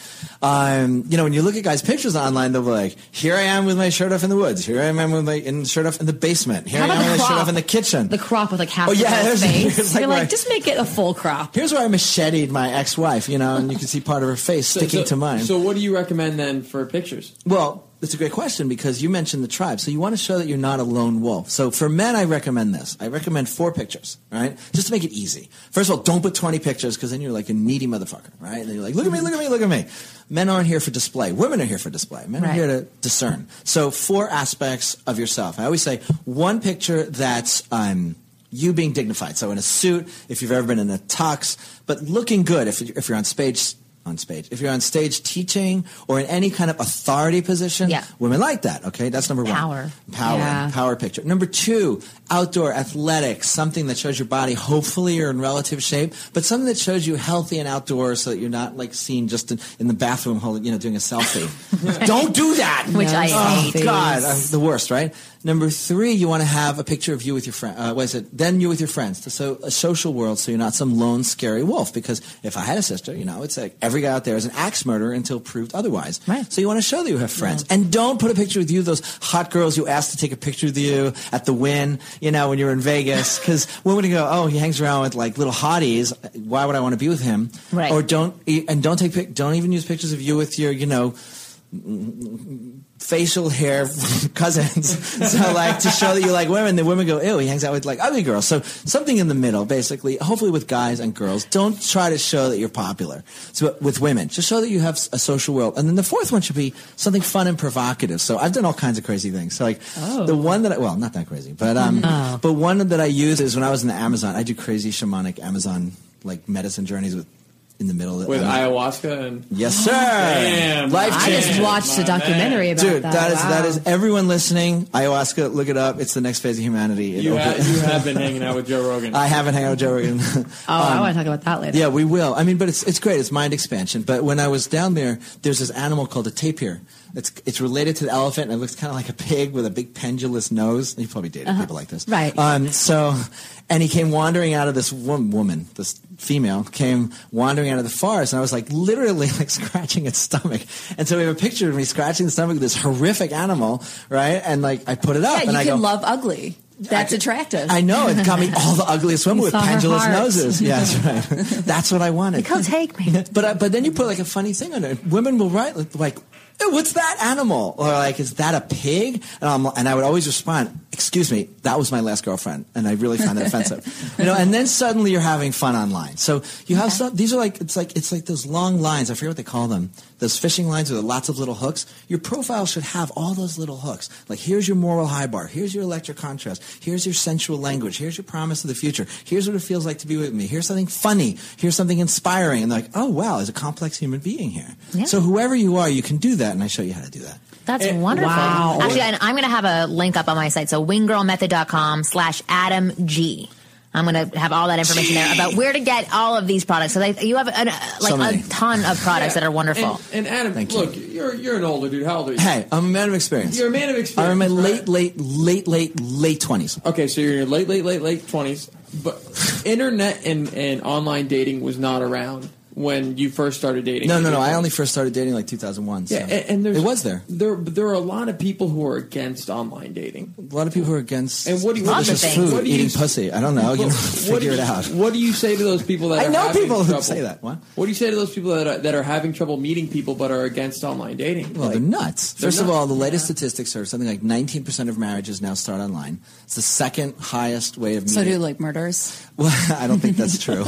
Um, you know, when you look at guys' pictures online, they'll be like, "Here I am with my shirt off in the woods. Here I am with my in, shirt off in the basement. Here I am about with the my shirt crop? off in the kitchen." the crop with like half Oh, the yeah, girl's there's- <laughs> face. there's like You're like, I- just make it a full crop. Here's where I macheted my ex-wife, you know, and you can see part of her face <laughs> sticking so, to mine. So what do you recommend then for pictures? Well, it's a great question because you mentioned the tribe. So you want to show that you're not a lone wolf. So for men, I recommend this. I recommend four pictures, right? Just to make it easy. First of all, don't put 20 pictures because then you're like a needy motherfucker, right? And then you're like, look at me, look at me, look at me. Men aren't here for display. Women are here for display. Men are here to discern. So four aspects of yourself. I always say one picture that's um, you being dignified. So in a suit, if you've ever been in a tux, but looking good if, if you're on stage. On stage, if you're on stage teaching or in any kind of authority position, Yeah. women like that. Okay, that's number one. Power. power, Yeah. power picture. Number two, outdoor athletics, something that shows your body. Hopefully, you're in relative shape, but something that shows you healthy and outdoors, so that you're not like seen just in, in the bathroom, holding, you know, doing a selfie. <laughs> Don't do that. Which I hate. Oh hate. God, I'm the worst, right? Number three, you want to have a picture of you with your friend. Uh, what is it? Then you with your friends. So a social world, so you're not some lone, scary wolf. Because if I had a sister, you know, it's like every guy out there is an axe murderer until proved otherwise. Right. So you want to show that you have friends, and don't put a picture with you. Those hot girls you asked to take a picture with you at the Wynn, you know, when you're in Vegas, because women would go, oh, he hangs around with like little hotties. Why would I want to be with him? Right. Or don't and don't take pic- don't even use pictures of you with your, you know facial hair <laughs> cousins. <laughs> so like to show that you like women, the women go, ew, he hangs out with like ugly girls. So something in the middle, basically, hopefully with guys and girls. Don't try to show that you're popular. So with women, just show that you have a social world. And then the fourth one should be something fun and provocative. So I've done all kinds of crazy things. So like the one that I, well, not that crazy, but um, but one that I use is when I was in the Amazon, I do crazy shamanic Amazon like medicine journeys with in the middle of the with Amazon. ayahuasca and Yes, sir. Damn. Life I just changing. watched a documentary man. about Dude, that. that is Wow. is everyone listening. Ayahuasca, look it up. It's the next phase of humanity. It you, opened- ha- you <laughs> have been hanging out with Joe Rogan. I haven't hung out with Joe Rogan. Oh, I want to talk about that later. yeah, we will. I mean, but it's it's great. It's mind expansion. But when I was down there, there's this animal called a tapir. It's it's related to the elephant, and it looks kind of like a pig with a big pendulous nose. You probably dated people like this, Right. Um, so, and he came wandering out of this wo- woman, this female, came wandering out of the forest, and I was like literally <laughs> like scratching its stomach. And so we have a picture of me scratching the stomach of this horrific animal, right? And like I put it up, Yeah, and you I can go, love ugly. That's I- attractive. I know it got me <laughs> all the ugliest women You with saw pendulous noses. <laughs> Yeah, that's right. That's what I wanted. Come take me. But uh, but then you put like a funny thing on it. Women will write like, what's that animal? Or like, is that a pig? And, I'm, and I would always respond, excuse me, that was my last girlfriend. And I really find that offensive. <laughs> You know, and then suddenly you're having fun online. So you have some, these are like, it's like, it's like those long lines. I forget what they call them. Those fishing lines with lots of little hooks. Your profile should have all those little hooks. Like, here's your moral high bar. Here's your electric contrast. Here's your sensual language. Here's your promise of the future. Here's what it feels like to be with me. Here's something funny. Here's something inspiring. And they're like, oh, wow, there's a complex human being here. Yeah. So whoever you are, you can do that. And I show you how to do that. That's Eh, wonderful. wow. Actually, and I'm going to have a link up on my site. So winggirlmethod.com slash Adam G. I'm going to have all that information there about where to get all of these products. So they, you have a, uh, like So a ton of products that are wonderful. And, and Adam, Thank you. look, you're you're an older dude. How old are you? Hey, I'm a man of experience. You're a man of experience. I'm in my late, right? late, late, late, late 20s. Okay, so you're in your late, late, late, late twenties, but internet and, and online dating was not around when you first started dating. No, no, no. I only first started dating like 2001. So Yeah, and, and it was there. There, there are a lot of people who are against online dating. A lot of people who are against And what do you- Lots of things. food, What do you- eating pussy. I don't know. You know, <laughs> figure you, it out. What do you say to those people that I are know having people who trouble? say that. What? What do you say to those people that are, that are having trouble meeting people but are against online dating? Well, Like, they're nuts. they're First of all, the latest statistics are something like 19% of marriages now start online. It's the second highest way of meeting. so do like murders. <laughs> Well, I don't think that's true. <laughs>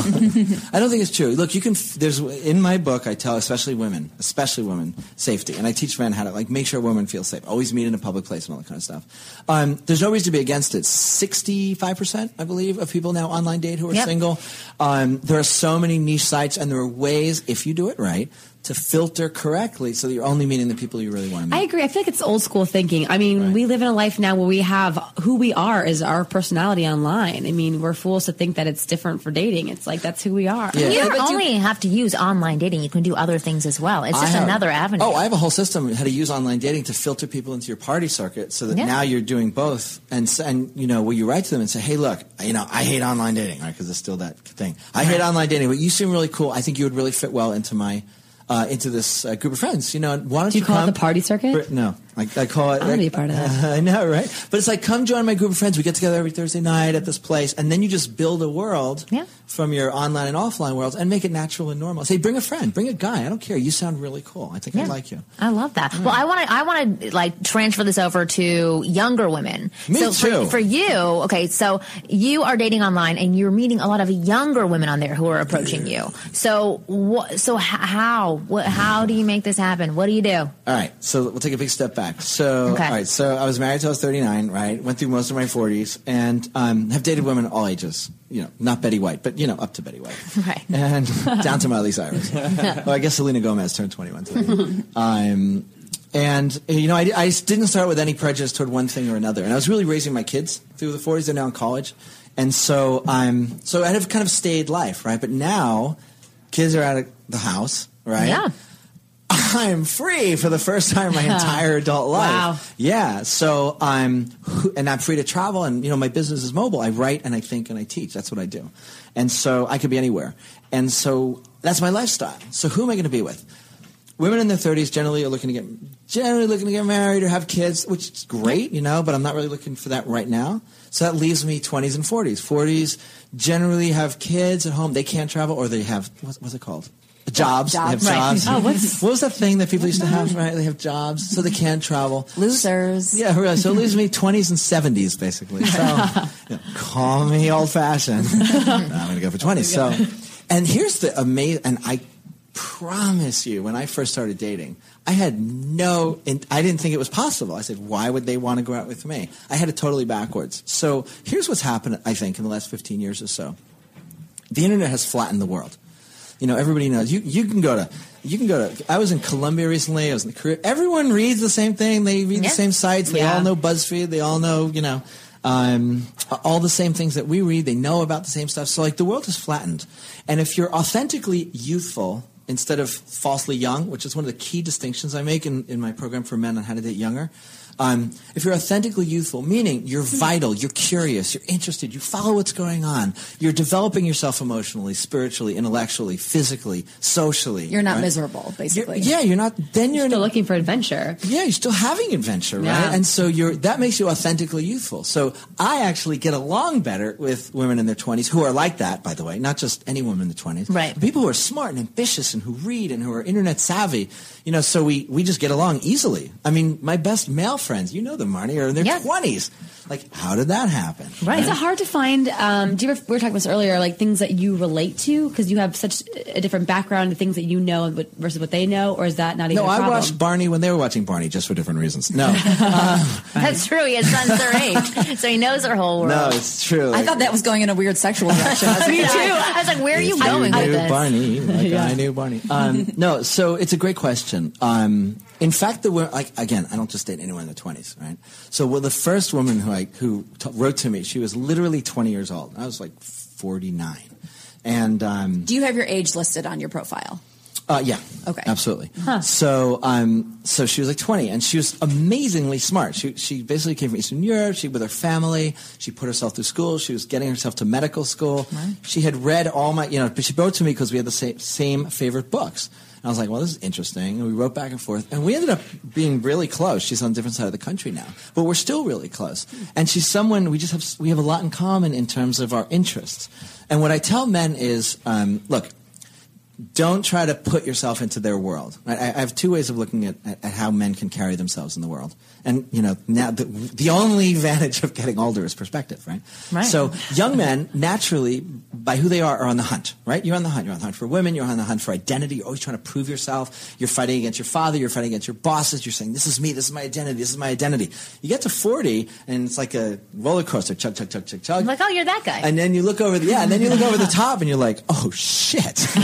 I don't think it's true. Look, you can. There's in my book, I tell especially women, especially women, safety, and I teach men how to like make sure women feel safe. Always meet in a public place and all that kind of stuff. Um, there's no reason to be against it. Sixty-five percent, I believe, of people now online date who are Yep. single. Um, there are so many niche sites, and there are ways, if you do it right, to filter correctly so that you're only meeting the people you really want to meet. I agree. I feel like it's old school thinking. I mean, we live in a life now where we have who we are is our personality online. I mean, we're fools to think that it's different for dating. It's like that's who we are. Yeah. you don't but you- only have to use online dating. You can do other things as well. It's just have- another avenue. Oh, I have a whole system how to use online dating to filter people into your party circuit, so that Yeah. now you're doing both. And and you know, where you write to them and say, "Hey, look, you know, I hate online dating, right? Because it's still that thing. I hate online dating, but you seem really cool. I think you would really fit well into my." Uh, into this uh, group of friends, you know. Why don't Do you call it the party circuit? No, I, I call it. I wanna be a part of that. <laughs> I know, right? But it's like, come join my group of friends. We get together every Thursday night at this place, and then you just build a world Yeah. from your online and offline worlds and make it natural and normal. Say, bring a friend, bring a guy. I don't care. You sound really cool. I think I like you. I love that. Well, I want to. I want to like transfer this over to younger women. Me so too. For, for you, okay. So you are dating online, and you're meeting a lot of younger women on there who are approaching you. So what? So h- how? What? How do you make this happen? What do you do? All right, so we'll take a big step back. So, Okay. all right, so I was married till I was 39, right? Went through most of my 40s, and um, have dated women all ages. You know, not Betty White, but you know, up to Betty White, <laughs> Right. and <laughs> down to Miley Cyrus. <laughs> well, I guess Selena Gomez turned 21 today. um, and you know, I, I didn't start with any prejudice toward one thing or another, and I was really raising my kids through the 40s. They're now in college, and so I'm so I have kind of stayed life, right? But now, kids are out of the house, right? Yeah. I'm free for the first time in my <laughs> entire adult life. Wow. Yeah. So I'm, and I'm free to travel, and you know, my business is mobile. I write and I think and I teach. That's what I do, and so I could be anywhere. And so that's my lifestyle. So who am I going to be with? Women in their 30s generally are looking to get generally looking to get married or have kids, which is great, you know. But I'm not really looking for that right now. So that leaves me 20s and 40s. 40s generally have kids at home. They can't travel, or they have what, what's it called? Jobs. They have Jobs. Right. jobs. <laughs> Oh, what's- what was that thing that people used to have? Right, they have jobs, so they can't travel. Losers. Yeah, really. So it leaves me 20s and 70s, basically. So <laughs> you know, call me old fashioned. <laughs> I'm going to go for 20s. So, and here's the amazing, and I promise you, when I first started dating, I had no, and I didn't think it was possible. I said, why would they want to go out with me? I had it totally backwards. So here's what's happened, I think, in the last 15 years or so. The internet has flattened the world. You know, everybody knows. You you can go to you can go to. I was in Colombia recently. I was in the Caribbean. Everyone reads the same thing. They read Yeah. the same sites. They Yeah. all know BuzzFeed. They all know you know um, all the same things that we read. They know about the same stuff. So like the world is flattened. And if you're authentically youthful instead of falsely young, which is one of the key distinctions I make in, in my program for men on how to date younger. Um, if you're authentically youthful, meaning you're vital, you're curious, you're interested, you follow what's going on, you're developing yourself emotionally, spiritually, intellectually, physically, socially. You're not right? miserable, You're- basically. yeah, you're not. Then you're in Still looking for adventure. yeah, you're still having adventure, right? Yeah. And so you're that makes you authentically youthful. So I actually get along better with women in their 20s who are like that, by the way, not just any woman in the 20s. Right. People who are smart and ambitious and who read and who are internet savvy. You know, so we we just get along easily. I mean, my best male friends, you know them, Marni, are in their Yeah. 20s. Like, how did that happen? Right. Is it hard to find? Um, do you ever, we were talking about this earlier, like things that you relate to because you have such a different background and things that you know versus what they know, or is that not even? No, a I problem? watched Barney when they were watching Barney, just for different reasons. No, <laughs> That's true. He has sons their <laughs> age, so he knows our whole world. no, it's true. I thought that was going in a weird sexual <laughs> direction. I was Me like, too. I was like, where are you If going knew with this? I knew Barney, like I knew Barney. Um, no, so it's a great question. Um, in fact, the wo- like again, I don't just date anyone in their twenties, right? So, well, the first woman who I who t- wrote to me, she was literally twenty years old. I was like forty nine, and um, Do you have your age listed on your profile? uh, yeah. Okay. Absolutely. Huh. So, um, so she was like 20, and she was amazingly smart. She, she basically came from Eastern Europe. She with her family. She put herself through school. She was getting herself to medical school. She had read all my, you know, but she wrote to me because we had the same, same favorite books. I was like, well, this is interesting. And we wrote back and forth, and we ended up being really close. She's on a different side of the country now, but we're still really close. And she's someone we just have, we have a lot in common in terms of our interests. And what I tell men is, um, look, don't try to put yourself into their world. I, I have two ways of looking at, at, at how men can carry themselves in the world. And, you know, now the, the only <laughs> advantage of getting older is perspective, right? Right. So young men, naturally, by who they are, are on the hunt, right? You're on the hunt. You're on the hunt for women. You're on the hunt for identity. You're always trying to prove yourself. You're fighting against your father. You're fighting against your bosses. You're saying, this is me. This is my identity. This is my identity. You get to 40, and it's like a roller coaster. Chug, chug, chug, chug, chug. I'm like, oh, you're that guy. And then you look over the yeah, and then you look over the top and you're like, oh shit, <laughs>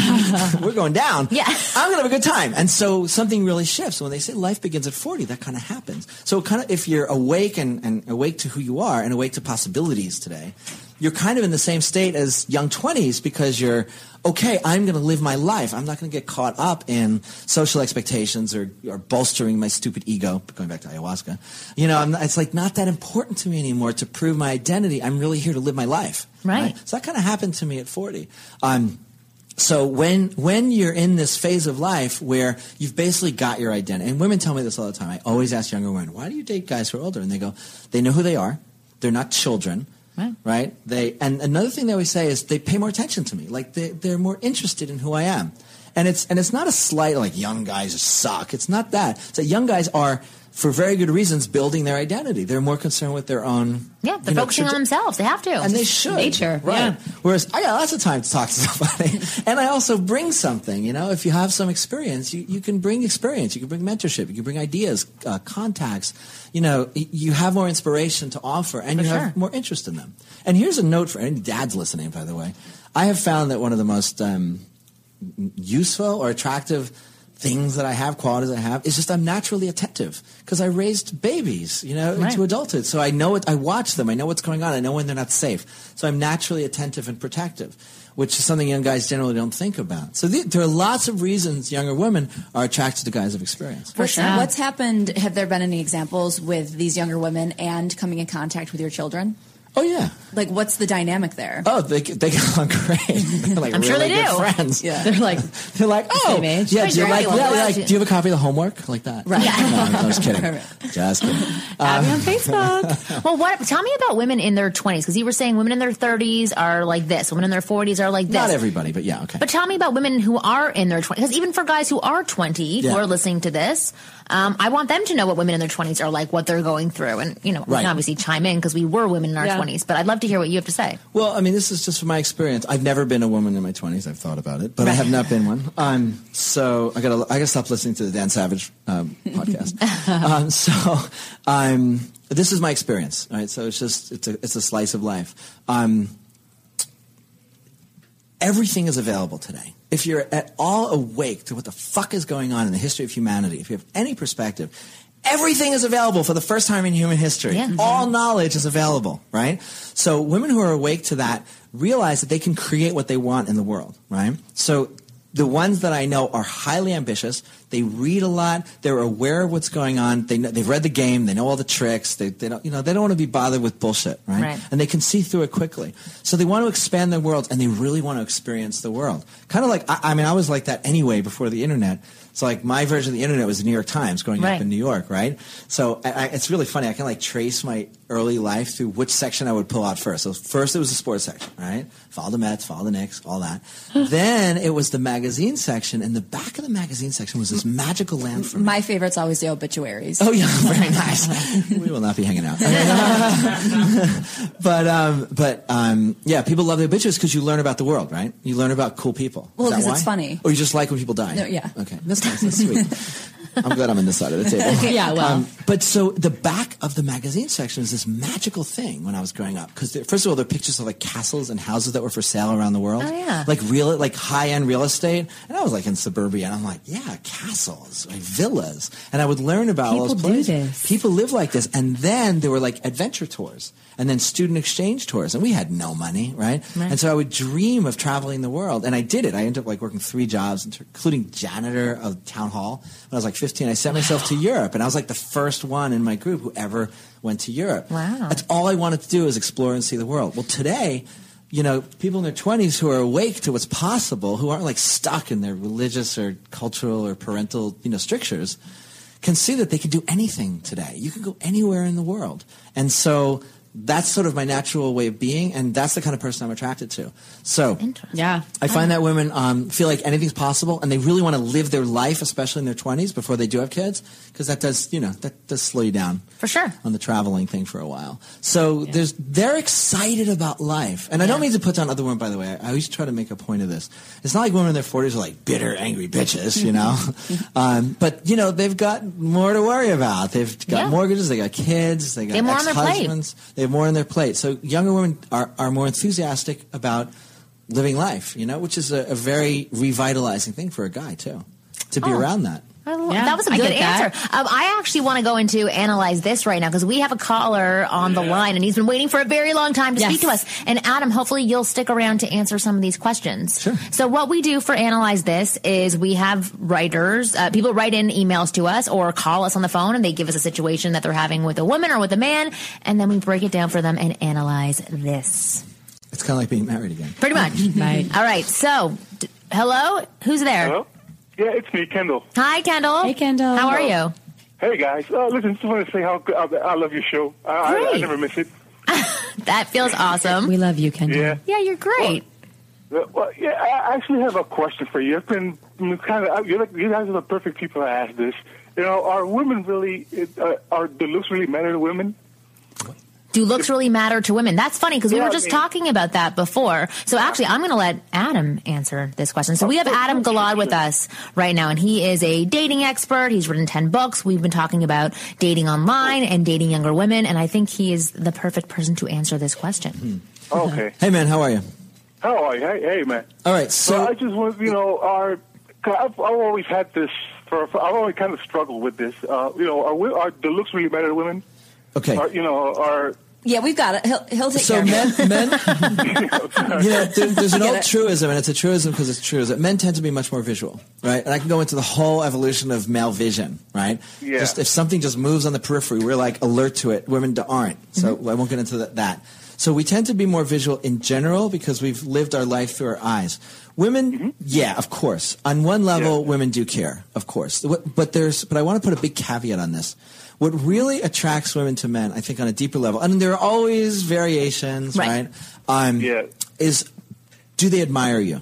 <laughs> we're going down. Yeah. I'm gonna have a good time. And so something really shifts. When they say life begins at 40, that kind of happens. So kind of if you're awake and, and awake to who you are and awake to possibilities today, you're kind of in the same state as young 20s because you're okay. I'm going to live my life. I'm not going to get caught up in social expectations or, or bolstering my stupid ego. Going back to ayahuasca, you know, I'm, it's like not that important to me anymore to prove my identity. I'm really here to live my life. Right. So that kind of happened to me at 40. Um, So when when you're in this phase of life where you've basically got your identity, and women tell me this all the time. I always ask younger women, "Why do you date guys who are older?" And they go, "They know who they are. They're not children." Right. Right. They and another thing they always say is they pay more attention to me. Like they they're more interested in who I am. And it's and it's not a slight like young guys suck. It's not that. It's that young guys are for very good reasons building their identity. They're more concerned with their own Yeah, they're you know, focusing on themselves. They have to. and they should. nature, Right. yeah. Whereas I got lots of time to talk to <laughs> somebody. and I also bring something, you know, if you have some experience, you, you can bring experience. You can bring mentorship. You can bring ideas, uh, contacts. You know, you have more inspiration to offer and For you sure. have more interest in them. And here's a note for any dads listening, by the way. I have found that one of the most um, useful or attractive things that I have, qualities I have, is just I'm naturally attentive because I raised babies, you know, Right. into adulthood. So I know it, I watch them, I know what's going on, I know when they're not safe. So I'm naturally attentive and protective, which is something young guys generally don't think about. So the, there are lots of reasons younger women are attracted to guys of experience. What's, sure. what's happened? Have there been any examples with these younger women and coming in contact with your children? Oh yeah. Like, what's the dynamic there? Oh, they they get along great. <laughs> They're like I'm sure they good do. friends. Yeah. They're like, <laughs> They're like, oh, Same yeah. Right, Do you you're like, right. yeah, Well, like, that's- do you have a copy of the homework like that? Right. No, I'm just kidding. <laughs> Right. Just kidding. add me on Facebook. well, what? Tell me about women in their 20s because you were saying women in their 30s are like this, women in their 40s are like this. Not everybody, but yeah, okay. But tell me about women who are in their 20s. Because even for guys who are 20 Yeah. who are listening to this, um, I want them to know what women in their 20s are like, what they're going through. And, you know, we Right. can obviously chime in because we were women in our Yeah. 20s. But I'd love to hear what you have to say. Well, I mean, this is just from my experience. I've never been a woman in my twenties. I've thought about it, but I have not been one. Um, so I got I got to stop listening to the Dan Savage um, podcast. <laughs> um, so um, this is my experience. Right. So it's just it's a it's a slice of life. Um, everything is available today. If you're at all awake to what the fuck is going on in the history of humanity, if you have any perspective, everything is available for the first time in human history. Yeah. Mm-hmm. All knowledge is available, right? So women who are awake to that realize that they can create what they want in the world, right? So the ones that I know are highly ambitious. They read a lot. They're aware of what's going on. They know, they've read the game. They know all the tricks. They, they don't, you know, they don't want to be bothered with bullshit, right? Right. And they can see through it quickly. So they want to expand their worlds and they really want to experience the world. Kind of like, I, I mean, I was like that anyway before the internet. So like my version of the internet was the New York Times growing Right. up in New York, right? So I, I, it's really funny. I can like trace my early life through which section I would pull out first. So first it was the sports section, right? Follow the Mets, follow the Knicks, all that. then it was the magazine section, and the back of the magazine section was this magical land for me. My favorite's always the obituaries. Oh yeah, <laughs> very nice. <laughs> we will not be hanging out. <laughs> but um, but um, yeah, people love the obituaries because you learn about the world, right? You learn about cool people. Well, Is that 'cause it's funny. Or you just like when people die. No, yeah. Okay, that's nice. That's sweet. I'm glad I'm in this side of the table. <laughs> Yeah, well. Um, but so the back of the magazine section is this magical thing when I was growing up because first of all, there are pictures of like castles and houses that were for sale around the world. Oh, yeah. Like real, like high end real estate. And I was like in suburbia, and I'm like, yeah, castles, like villas, and I would learn about all People those do places. this. People live like this, and then there were like adventure tours. And then student exchange tours, and we had no money, right? Right. And so I would dream of traveling the world, and I did it. I ended up like working three jobs, including janitor of town hall. When I was like 15, I sent myself to Europe, and I was like the first one in my group who ever went to Europe. Wow. That's all I wanted to do is explore and see the world. Well, today, you know, people in their 20s who are awake to what's possible, who aren't like stuck in their religious or cultural or parental, you know, strictures, can see that they can do anything today. You can go anywhere in the world. And so that's sort of my natural way of being, and that's the kind of person I'm attracted to. So Yeah. I find that women um, feel like anything's possible, and they really want to live their life, especially in their 20s, before they do have kids, because that does, you know, that does slow you down For sure. on the traveling thing for a while. So there's they're excited about life, and I don't mean to put down other women. By the way, I, I always try to make a point of this. It's not like women in their 40s are like bitter, angry bitches, you know. <laughs> <laughs> um, but you know they've got more to worry about. They've got Yeah. mortgages, they got kids, they got They have more on their plate. ex-husbands. They have more on their plate. So younger women are, are more enthusiastic about living life, you know, which is a, a very revitalizing thing for a guy too, to be Oh. around that. I lo- Yeah, that was a good answer. Um, I actually want to go into analyze this right now because we have a caller on the line and he's been waiting for a very long time to Yes. speak to us. And Adam, hopefully you'll stick around to answer some of these questions. Sure. So what we do for analyze this is we have writers, uh, people write in emails to us or call us on the phone and they give us a situation that they're having with a woman or with a man, and then we break it down for them and analyze this. It's kind of like being married again. Pretty much. <laughs> Right. All right. So, d- Hello? Who's there? Hello? Yeah, it's me, Kendall. Hi, Kendall. Hey, Kendall. How are you? Hey guys, uh, listen, just want to say how good, I, I love your show. I, I, I never miss it. <laughs> That feels awesome. We love you, Kendall. Yeah. Yeah, you're great. Uh, Well, yeah, I actually have a question for you. I've been kind of you're like, you guys are the perfect people to ask this. You know, are women really? Uh, are the looks really matter to women? Do looks really matter to women? That's funny because we Yeah, were I just mean- talking about that before. So actually, I'm going to let Adam answer this question. So we have Adam Gilad with us right now, and he is a dating expert. He's written 10 books. We've been talking about dating online and dating younger women, and I think he is the perfect person to answer this question. Okay. Hey, man, how are you? How are you? Hey, hey man. All right, So so I just want you know, our I've, I've always had this. For, for I've always kind of struggled with this. Uh, you know, are, we, are the looks really matter to women? Okay. Are, you know, our Yeah, we've got it. He'll, he'll take So care of it. men, men, <laughs> <laughs> you know, there, there's an old it. truism, and it's a truism because it's true, is that men tend to be much more visual, right? And I can go into the whole evolution of male vision, right? Yeah. Just if something just moves on the periphery, we're like alert to it. Women aren't. So Mm-hmm. I won't get into that, that. So we tend to be more visual in general because we've lived our life through our eyes. Women, Mm-hmm. yeah, of course. On one level, Yeah. women do care, of course. But there's, but I want to put a big caveat on this. What really attracts women to men, I think, on a deeper level, and there are always variations, Right. right? Um, Yeah. Is do they admire you?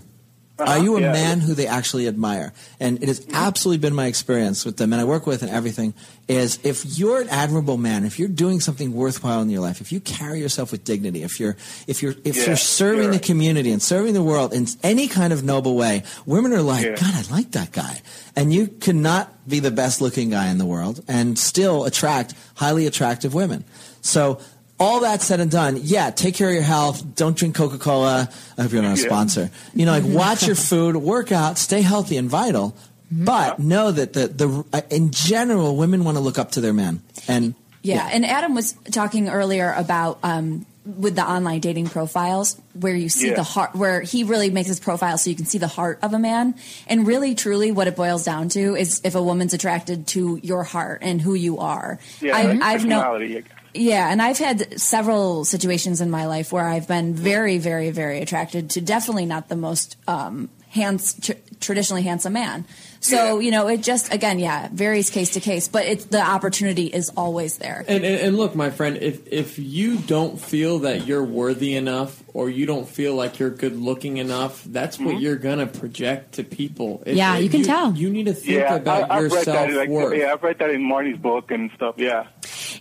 Uh-huh. Are you a yeah. man who they actually admire? And it has absolutely been my experience with the men I work with and everything is if you're an admirable man, if you're doing something worthwhile in your life, if you carry yourself with dignity, if you're if you're if Yeah, you're serving you're the community and serving the world in any kind of noble way, women are like, Yeah. God, I like that guy. And you cannot be the best looking guy in the world and still attract highly attractive women. So all that said and done, yeah, take care of your health. Don't drink Coca Cola. I hope you're not a Yeah. sponsor. You know, like watch your food, work out, stay healthy and vital. But know that the, the uh, in general, women want to look up to their men. And Yeah, and Adam was talking earlier about um, with the online dating profiles where you see Yeah. the heart, where he really makes his profile so you can see the heart of a man. And really, truly, what it boils down to is if a woman's attracted to your heart and who you are. yeah, I, I've known. Personality, I guess. Yeah, and I've had several situations in my life where I've been very, very, very attracted to definitely not the most um, hands, tr- traditionally handsome man. So Yeah. you know, it just again, yeah, varies case to case, but it's the opportunity is always there. And, and, and look, my friend, if if you don't feel that you're worthy enough, or you don't feel like you're good looking enough, that's Mm-hmm. what you're gonna project to people. It- Yeah, it- you can tell. You need to think Yeah, about I, I've read self that. Like, worth. yeah, I've read that in Marni's book and stuff. Yeah.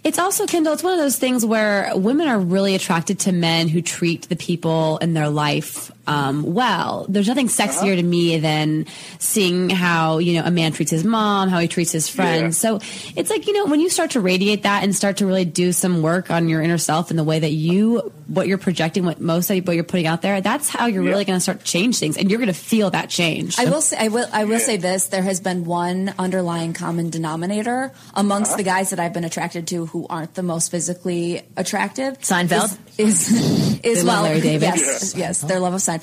It's also, Kendall, it's one of those things where women are really attracted to men who treat the people in their life um, well. There's nothing sexier to me than seeing how, you know, a man treats his mom, how he treats his friends. So it's like, you know, when you start to radiate that and start to really do some work on your inner self and the way that you, what you're projecting, what most of what you're putting out there, that's how you're Yeah. really going to start to change things. And you're going to feel that change. I will say, I will, I will Yeah. say this: there has been one underlying common denominator amongst Uh-huh. the guys that I've been attracted to who aren't the most physically attractive. Seinfeld? is is, is well, Larry David. yes, yes, their love of Seinfeld.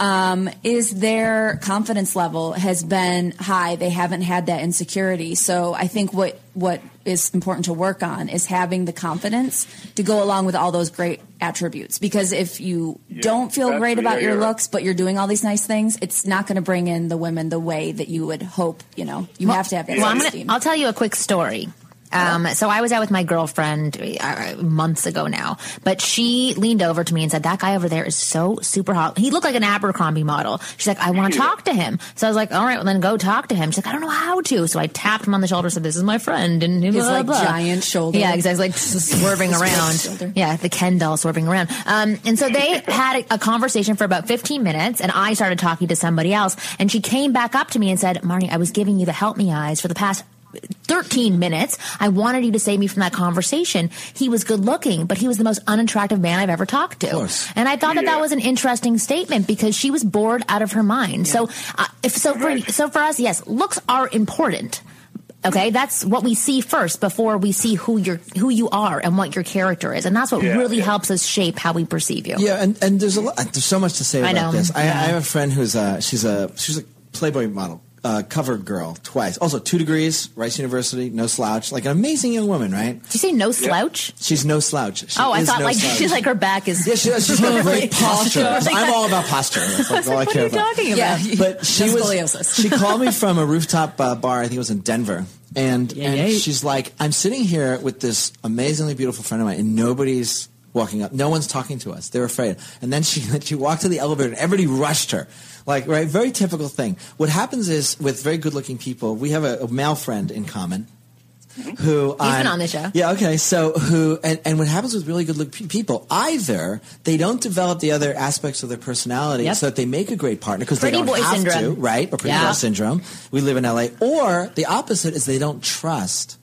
Um, is their confidence level has been high. They haven't had that insecurity. So I think what what is important to work on is having the confidence to go along with all those great attributes. Because if you don't feel great about yeah, your looks, but you're doing all these nice things, it's not going to bring in the women the way that you would hope. You know, you have to have that Well, I'm gonna, I'll tell you a quick story. Um, so I was out with my girlfriend uh, months ago now, but she leaned over to me and said, "That guy over there is so super hot. He looked like an Abercrombie model." She's like, "I want to talk to him." So I was like, "All right, well then go talk to him." She's like, "I don't know how to." So I tapped him on the shoulder, said, "This is my friend," and His, blah, like, blah. giant shoulder. Yeah, exactly, like <laughs> swerving around. Yeah, the Ken doll swerving around. Um, and so they <laughs> had a, a conversation for about 15 minutes, and I started talking to somebody else, and she came back up to me and said, Marni, I was giving you the help me eyes for the past 13 minutes. I wanted you to save me from that conversation. He was good looking, but he was the most unattractive man I've ever talked to. And I thought that that was an interesting statement because she was bored out of her mind. So, uh, if so for so for us, yes, looks are important. Okay, that's what we see first before we see who you're who you are and what your character is, and that's what Yeah, really yeah. helps us shape how we perceive you. Yeah, and, and there's a lot, there's so much to say I about know. this. I, I have a friend who's a she's a she's a Playboy model, uh, cover girl twice. Also, two degrees, Rice University, no slouch. Like an amazing young woman, right? Did you say no slouch? She's no slouch. She oh, I thought no like <laughs> slouch. she's like her back is. Yeah, she, she's got <laughs> great posture. <laughs> I'm all about posture. That's like all I what care are you about. talking about? Yeah. But she was. She called me from a rooftop uh, bar. I think it was in Denver. And, Yeah, and yeah. she's like, I'm sitting here with this amazingly beautiful friend of mine, and nobody's walking up. No one's talking to us. They're afraid. And then she <laughs> she walked to the elevator, and everybody rushed her. Like, right, very typical thing. What happens is with very good-looking people, we have a, a male friend in common. Who He's been on the show. Yeah, okay. So who and, and what happens with really good-looking people? Either they don't develop the other aspects of their personality Yep. so that they make a great partner because they don't boy have syndrome. to, right? Or pretty Yeah. girl syndrome. We live in LA. Or the opposite is they don't trust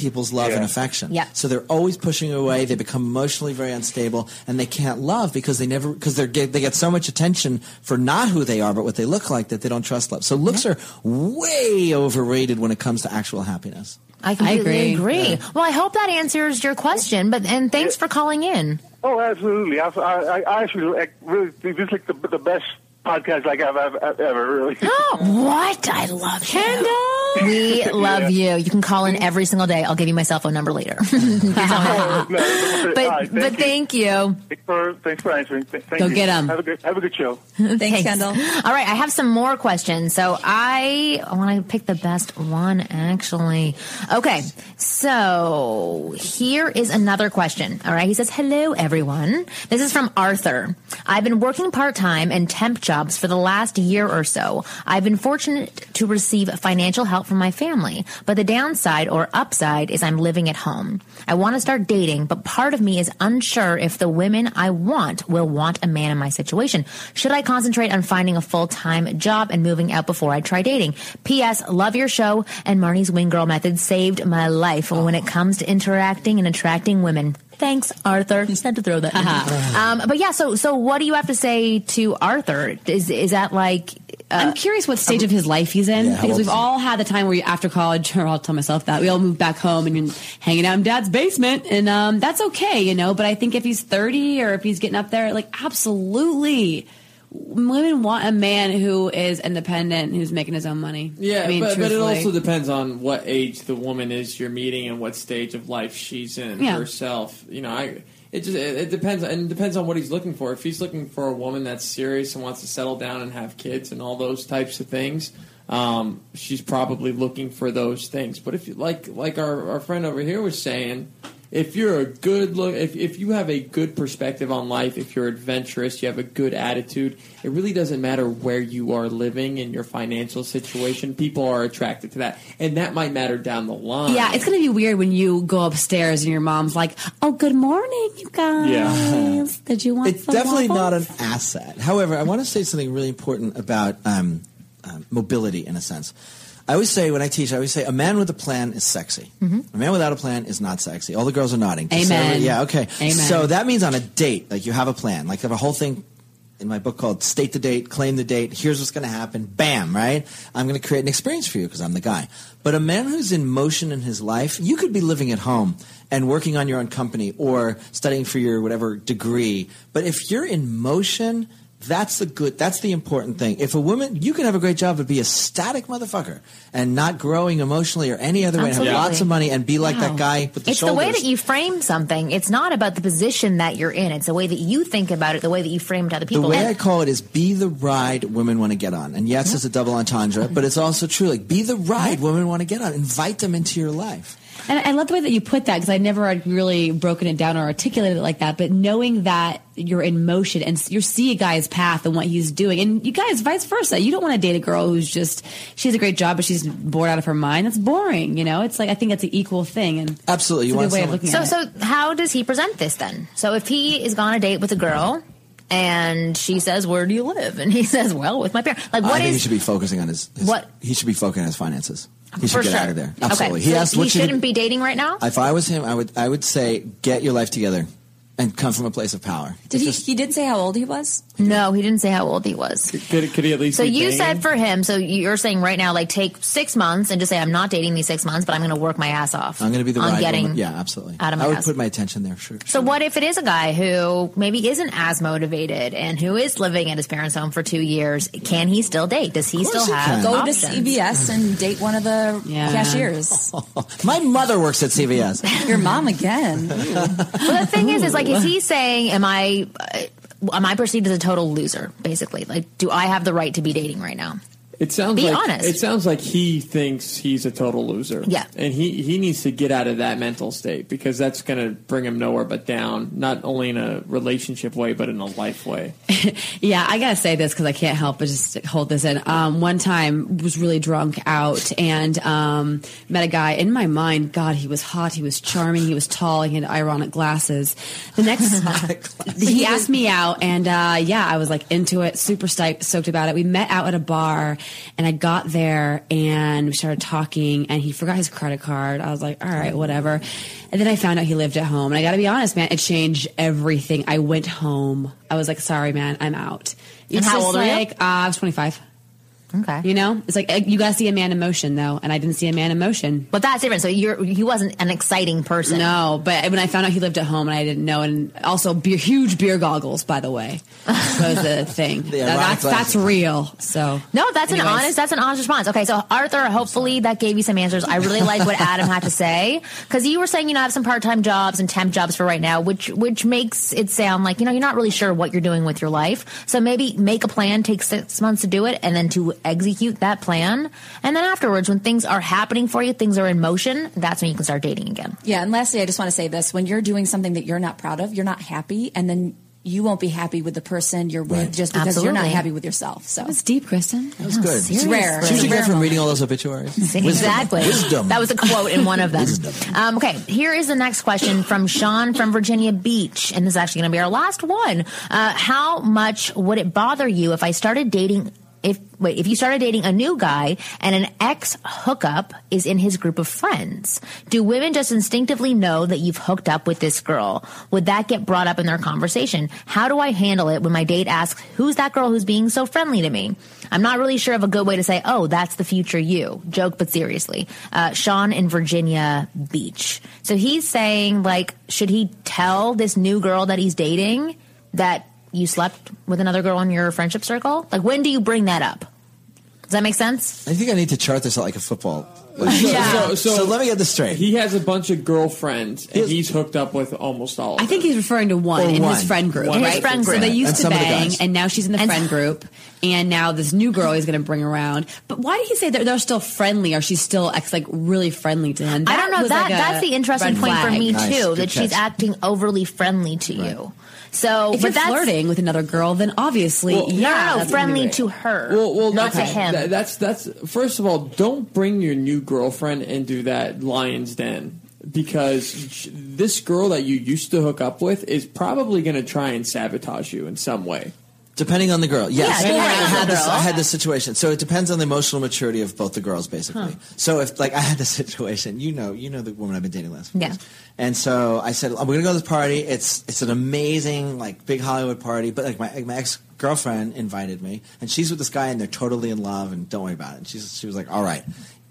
people's love and affection. Yeah. So they're always pushing away. They become emotionally very unstable, and they can't love because they never because they get they get so much attention for not who they are but what they look like that they don't trust love. So looks are way overrated when it comes to actual happiness. I completely agree. agree. Well, I hope that answers your question. But and thanks for calling in. Oh, absolutely. I, I, I actually like, really this is like the, the best podcast like I've, I've, I've ever really. what? I love Kendall. We love you. You can call in every single day. I'll give you my cell phone number later. Oh, no, no, but all right, but thank you. Thanks for thanks for answering. Th- Thank Go you. get 'em. Have a good have a good show. Thanks, Kendall. All right, I have some more questions. So I want to pick the best one, actually. Okay, so here is another question. All right, he says, "Hello, everyone. This is from Arthur. I've been working part time and temp jobs for the last year or so. I've been fortunate to receive financial help from my family, but the downside or upside is I'm living at home. I want to start dating, but part of me is unsure if the women I want will want a man in my situation. Should I concentrate on finding a full time job and moving out before I try dating? P.S. Love your show, and Marni's Wing Girl method saved my life when it comes to interacting and attracting women. Thanks, Arthur. Just had to throw that. in. um, but yeah, so so what do you have to say to Arthur? Is is that like? Uh, I'm curious what stage of his life he's in Yeah, because we've all had the time where you, after college, <laughs> or I'll tell myself that we all moved back home and you're hanging out in dad's basement, and um, that's okay, you know. But I think if he's 30 or if he's getting up there, like absolutely, women want a man who is independent, who's making his own money. Yeah, I mean, but, but it also depends on what age the woman is you're meeting and what stage of life she's in Yeah. herself. You know, I it just it, it depends and it depends on what he's looking for. If he's looking for a woman that's serious and wants to settle down and have kids and all those types of things, um, she's probably looking for those things. But if you like like our, our friend over here was saying, if you're a good look, if, if you have a good perspective on life, if you're adventurous, you have a good attitude, it really doesn't matter where you are living and your financial situation. People are attracted to that. And that might matter down the line. Yeah, it's going to be weird when you go upstairs and your mom's like, "Oh, good morning, you guys. Yeah. Did you want?" It's some definitely not an asset. However, I want to say something really important about um, um, mobility in a sense. I always say when I teach, I always say a man with a plan is sexy. Mm-hmm. A man without a plan is not sexy. All the girls are nodding. Just Amen. yeah, okay. Amen. So that means on a date, like you have a plan. Like I have a whole thing in my book called State the Date, Claim the Date. Here's what's going to happen. Bam, right? I'm going to create an experience for you because I'm the guy. But a man who's in motion in his life, you could be living at home and working on your own company or studying for your whatever degree. But if you're in motion, that's the good. That's the important thing. If a woman, you can have a great job but be a static motherfucker and not growing emotionally or any other way, and have Absolutely. lots of money and be like Wow. that guy with the it's shoulders. the way that you frame something. It's not about the position that you're in. It's the way that you think about it, the way that you frame it to other people. The way And- I call it is be the ride women want to get on. And yes, it's a double entendre, but it's also true. Like be the ride women want to get on. Invite them into your life. And I love the way that you put that because I never had really broken it down or articulated it like that. But knowing that you're in motion and you see a guy's path and what he's doing, and you guys vice versa. You don't want to date a girl who's just she has a great job but she's bored out of her mind. That's boring. You know, it's like I think it's an equal thing. And Absolutely. You a want good way of looking So, at it. so how does he present this then? So, if he is on a date with a girl and she says, "Where do you live?" and he <laughs> says, "Well, with my parents." Like, I what think he should be focusing on his, his What? he should be focusing on his finances. He should for get sure. out of there. Absolutely. Okay, so asked, he what should shouldn't be dating right now. If I was him, I would I would say get your life together and come from a place of power. Did he? He didn't say how old he was. No, he didn't say how old he was. Could, could he at least? So be you banging? said for him, so you're saying right now, like take six months and just say, I'm not dating these six months, but I'm going to work my ass off. I'm going to be the on ride getting woman. Yeah, absolutely. out of my I would ass. put my attention there. Sure. So what if it is a guy who maybe isn't as motivated and who is living at his parents' home for two years? Can he still date? Does he course still he have can. Go options? to CVS and date one of the Yeah. cashiers. <laughs> My mother works at CVS. Your mom again. Well, the thing is, is like, is he <laughs> saying, am I, uh, am I perceived as a total loser? Basically, like, do I have the right to be dating right now? It sounds Be like honest. it sounds like he thinks he's a total loser. Yeah. and he he needs to get out of that mental state because that's going to bring him nowhere but down. Not only in a relationship way, but in a life way. <laughs> Yeah, I gotta say this because I can't help but just hold this in. Um, one time was really drunk out and um, met a guy. In my mind, God, he was hot, he was charming, he was tall, he had ironic glasses. The next, <laughs> <laughs> he asked me out, and uh, yeah, I was like into it, super stoked, stoked about it. We met out at a bar, and I got there and we started talking, and he forgot his credit card. I was like, all right, whatever. And then I found out he lived at home, and I got to be honest, man, it changed everything. I went home. I was like, sorry, man, I'm out. It's how just old are you? like, Uh, I was 25. Okay. You know, it's like uh, you got to see a man in motion, though, and I didn't see a man in motion. But that's different. So you're, he wasn't an exciting person. No, but when I found out he lived at home and I didn't know, and also beer, huge beer goggles, by the way, was the <laughs> thing. The That- that's that's real. So No, that's an honest. That's an honest response. Okay, so Arthur, hopefully that gave you some answers. I really like what Adam had to say because you were saying you know I have some part time jobs and temp jobs for right now, which which makes it sound like you know you're not really sure what you're doing with your life. So maybe make a plan, take six months to do it, and then to execute that plan, and then afterwards, when things are happening for you, things are in motion. That's when you can start dating again. Yeah, and lastly, I just want to say this: when you're doing something that you're not proud of, you're not happy, and then you won't be happy with the person you're with Right. just because you're not happy with yourself. So it's deep, Kristen. That was good. It's rare. She It's should a get from reading all those obituaries. Exactly. Wisdom. That was a quote in one of them. Wisdom. Um, okay, here is the next question from Sean from Virginia Beach, and this is actually going to be our last one. Uh, how much would it bother you if I started dating? If wait, if you started dating a new guy and an ex hookup is in his group of friends, do women just instinctively know that you've hooked up with this girl? Would that get brought up in their conversation? How do I handle it when my date asks, "Who's that girl who's being so friendly to me?" I'm not really sure of a good way to say, "Oh, that's the future you." Joke, but seriously. Uh, Sean in Virginia Beach. So he's saying, like, should he tell this new girl that he's dating that you slept with another girl in your friendship circle? Like, when do you bring that up? Does that make sense? I think I need to chart this out like a football. <laughs> Like, So, So let me get this straight. He has a bunch of girlfriends, and He's- he's hooked up with almost all. Of them. I think them. he's referring to one Or in one. his friend group, One right? his friend group. So they used And to some of the bang, and now she's in the And- friend group, and now this new girl he's going to bring around. But why did he say that they're still friendly, or she's still ex, like really friendly to him? I don't know. That like that's the interesting red point for me Nice. too. Good That she's acting overly friendly to you. So, If but you're that's flirting with another girl, then obviously, Well, yeah, no, no, no, that's gonna be friendly to her, Well, well, not to him. That- that's that's first of all, don't bring your new girlfriend into that lion's den because this girl that you used to hook up with is probably going to try and sabotage you in some way. Depending on the girl, yes. Yeah, I, had this. I had this situation. So it depends on the emotional maturity of both the girls, basically. So if, like, I had this <laughs> situation, you know, you know the woman I've been dating last. few Yeah. years. And so I said, "I'm going to go to this party. It's it's an amazing, like, big Hollywood party. But like my my ex girlfriend invited me, and she's with this guy, and they're totally in love, and don't worry about it. And she's she was like, all right.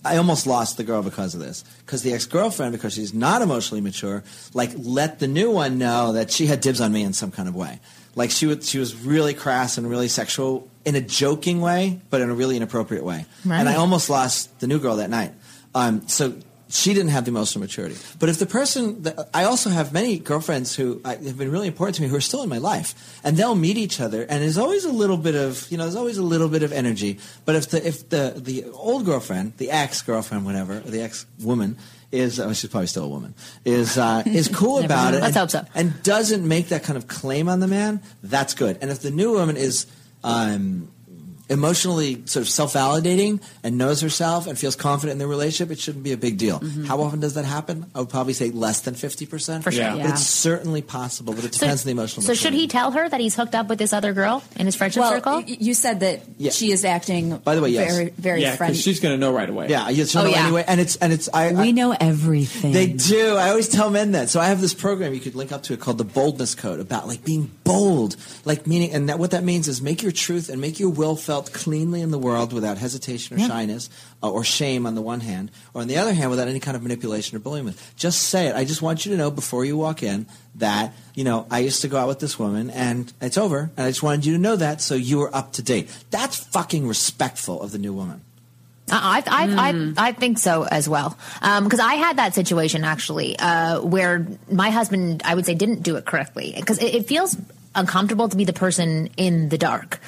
I almost lost the girl because of this. Because the ex girlfriend, because she's not emotionally mature, like let the new one know that she had dibs on me in some kind of way. Like she was, she was really crass and really sexual in a joking way, but in a really inappropriate way. Right. And I almost lost the new girl that night. Um, so she didn't have the emotional maturity. But if the person, that, I also have many girlfriends who I, have been really important to me who are still in my life, and they'll meet each other, and there's always a little bit of, you know, there's always a little bit of energy. But if the if the the old girlfriend, the ex girlfriend, whatever, or the ex woman. Is oh, she's probably still a woman? Is uh, is cool <laughs> about it? Let's and, hope so. And doesn't make that kind of claim on the man. That's good. And if the new woman is um, emotionally sort of self-validating and knows herself and feels confident in their relationship, it shouldn't be a big deal. Mm-hmm. How often does that happen? I would probably say less than 50%. For sure. Yeah. Yeah. it's certainly possible, but it So- depends on the emotional So should he tell her that he's hooked up with this other girl in his friendship Well, circle? y- you said that Yeah. she is acting. By the way, yes. very, very Yeah, friendly. because she's going to know right away. Yeah, you she'll Oh, know yeah. anyway. And it's, and it's, I, I, We know everything. They do. I always tell men that. So I have this program you could link up to it called the Boldness Code about like being bold, like meaning, and that what that means is make your truth and make your will felt cleanly in the world without hesitation or shyness uh, or shame on the one hand, or on the other hand without any kind of manipulation or bullying. Just say it. I just want you to know before you walk in that you know I used to go out with this woman and it's over, and I just wanted you to know that so you were up to date. That's fucking respectful of the new woman. I, I, Hmm. I, I think so as well. Because I had that situation actually uh, where my husband, I would say, didn't do it correctly. Because it, it feels uncomfortable to be the person in the dark,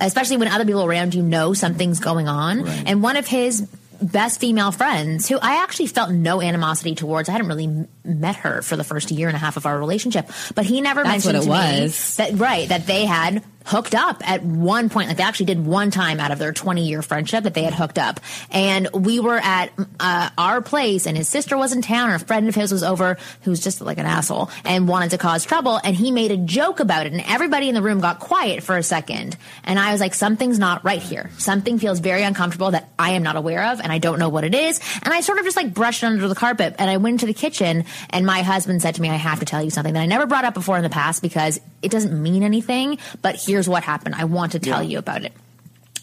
especially when other people around you know something's going on. Right. And one of his best female friends, who I actually felt no animosity towards, I hadn't really met her for the first year and a half of our relationship, but he never That's mentioned what it to me was. that right that they had hooked up at one point. Like they actually did one time out of their 20 year friendship that they had hooked up. And we were at uh, our place and his sister was in town. Or a friend of his was over who's just like an asshole and wanted to cause trouble. And he made a joke about it and everybody in the room got quiet for a second. And i was like something's not right here. Something feels very uncomfortable that i am not aware of and i don't know what it is. And i sort of just like brushed it under the carpet and i went into the kitchen and my husband said to me i have to tell you something that i never brought up before in the past because it doesn't mean anything but here's what happened i want to tell you about it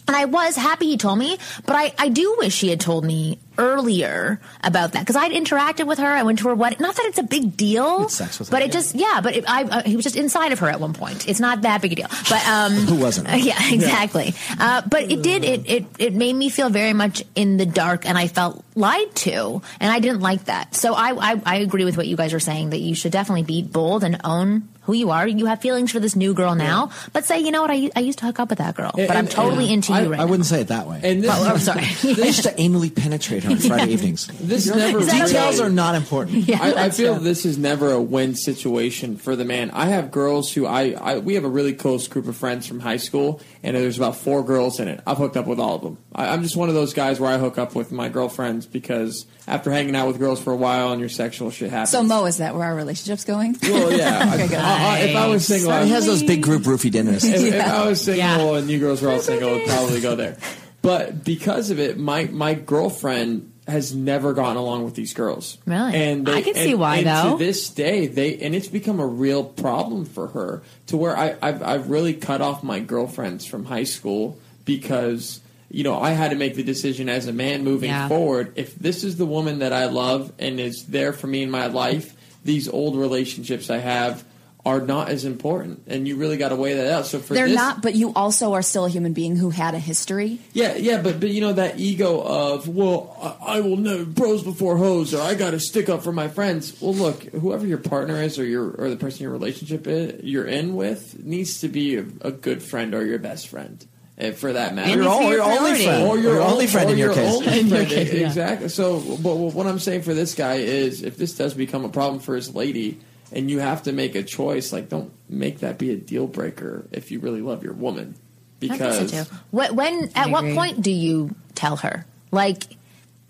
and I was happy he told me, but I, I do wish he had told me earlier about that because I'd interacted with her. I went to her wedding. Not that it's a big deal, with her, but it yeah. just yeah. But it, I, uh, he was just inside of her at one point. It's not that big a deal. But um, <laughs> Who wasn't? <laughs> yeah, exactly. Uh, but it did. It, it it made me feel very much in the dark, and I felt lied to, and I didn't like that. So I I, I agree with what you guys are saying that you should definitely be bold and own who you are. You have feelings for this new girl now, but say you know what I, I used to hook up with that girl, And- but I'm totally and into I, you right I now. wouldn't say it that way. And this, Oh, I'm <laughs> sorry. I used to anally penetrate her on <laughs> Friday evenings. this never Is that okay? Details are not important. <laughs> Yeah, I, I feel true. this is never a win situation for the man. I have girls who I, I we have a really close group of friends from high school, and there's about four girls in it. I've hooked up with all of them. I, I'm just one of those guys where I hook up with my girlfriends because after hanging out with girls for a while and your sexual shit happens. so Mo, is that where our relationship's going? well, yeah. I- good. I- I- if I was single, I He has those big group <laughs> roofie dinners. if, if I was single Yeah. and you girls were all single, I'd <laughs> probably go there. But because of it, my my girlfriend has never gotten along with these girls. Really? And I can see and- why, and though. To this day, they and it's become a real problem for her to where I, I've I've really cut off my girlfriends from high school because. You know, I had to make the decision as a man moving Yeah. forward. If this is the woman that I love and is there for me in my life, these old relationships I have are not as important, and you really got to weigh that out. So for They're this, not, but you also are still a human being who had a history. yeah, yeah, but but you know that ego of well, I, I will never bros before hoes, or I got to stick up for my friends. Well, look, whoever your partner is, or your or the person your relationship is, you're in with, needs to be a, a good friend or your best friend, eh, for that matter. And Your, it's o- your your only friend. or your, your only friend or in your case. In your case, yeah. exactly. So, but what I'm saying for this guy is, if this does become a problem for his lady, and you have to make a choice, like don't make that be a deal breaker if you really love your woman, because think so too. Wh- When at I what agree. point do you tell her? Like,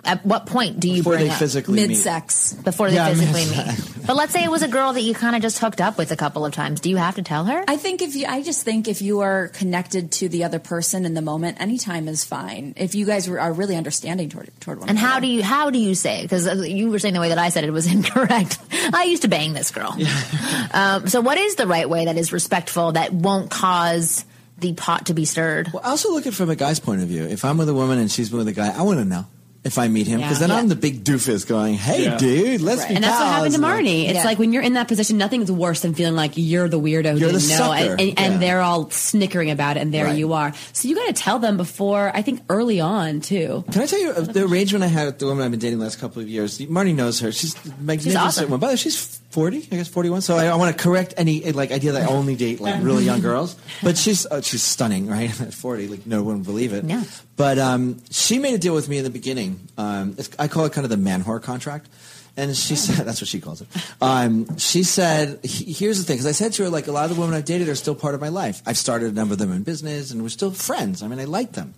at what point do you Before bring they up physically Mid meet. sex. before they Yeah, physically mid-sex. meet? But let's say it was a girl that you kind of just hooked up with a couple of times. Do you have to tell her? I think if you, I just think if you are connected to the other person in the moment, any time is fine. If you guys are really understanding toward toward one and another. how do you how do you say? Because you were saying the way that I said it was <laughs> incorrect. I used to bang this girl. <laughs> um, so what is the right way that is respectful that won't cause the pot to be stirred? Well, also look at it from a guy's point of view. If I'm with a woman and she's with a guy, I want to know if I meet him because Yeah. then I'm the big doofus going, "Hey, Yeah. dude, let's Right. be And that's what pals." happened to And, like, Marni. It's Yeah. like when you're in that position, nothing's worse than feeling like you're the weirdo who You're the didn't know, sucker. and, and, and Yeah. they're all snickering about it, and there Right. you are. So you got to tell them before. I think early on too. Can I tell you uh, the arrangement I had with the woman I've been dating the last couple of years? Marni knows her. She's a magnificent awesome. one. By the way, she's forty, I guess forty-one. So I, I want to correct any like idea that I only date like really young <laughs> girls. But she's uh, she's stunning, right? <laughs> At forty, like no one would believe it. Yeah. But um, she made a deal with me in the beginning. Um, it's, I call it kind of the man whore contract. And she said, <laughs> that's what she calls it. Um, she said, here's the thing, because I said to her, like, a lot of the women I've dated are still part of my life. I've started a number of them in business, and we're still friends. I mean, I like them.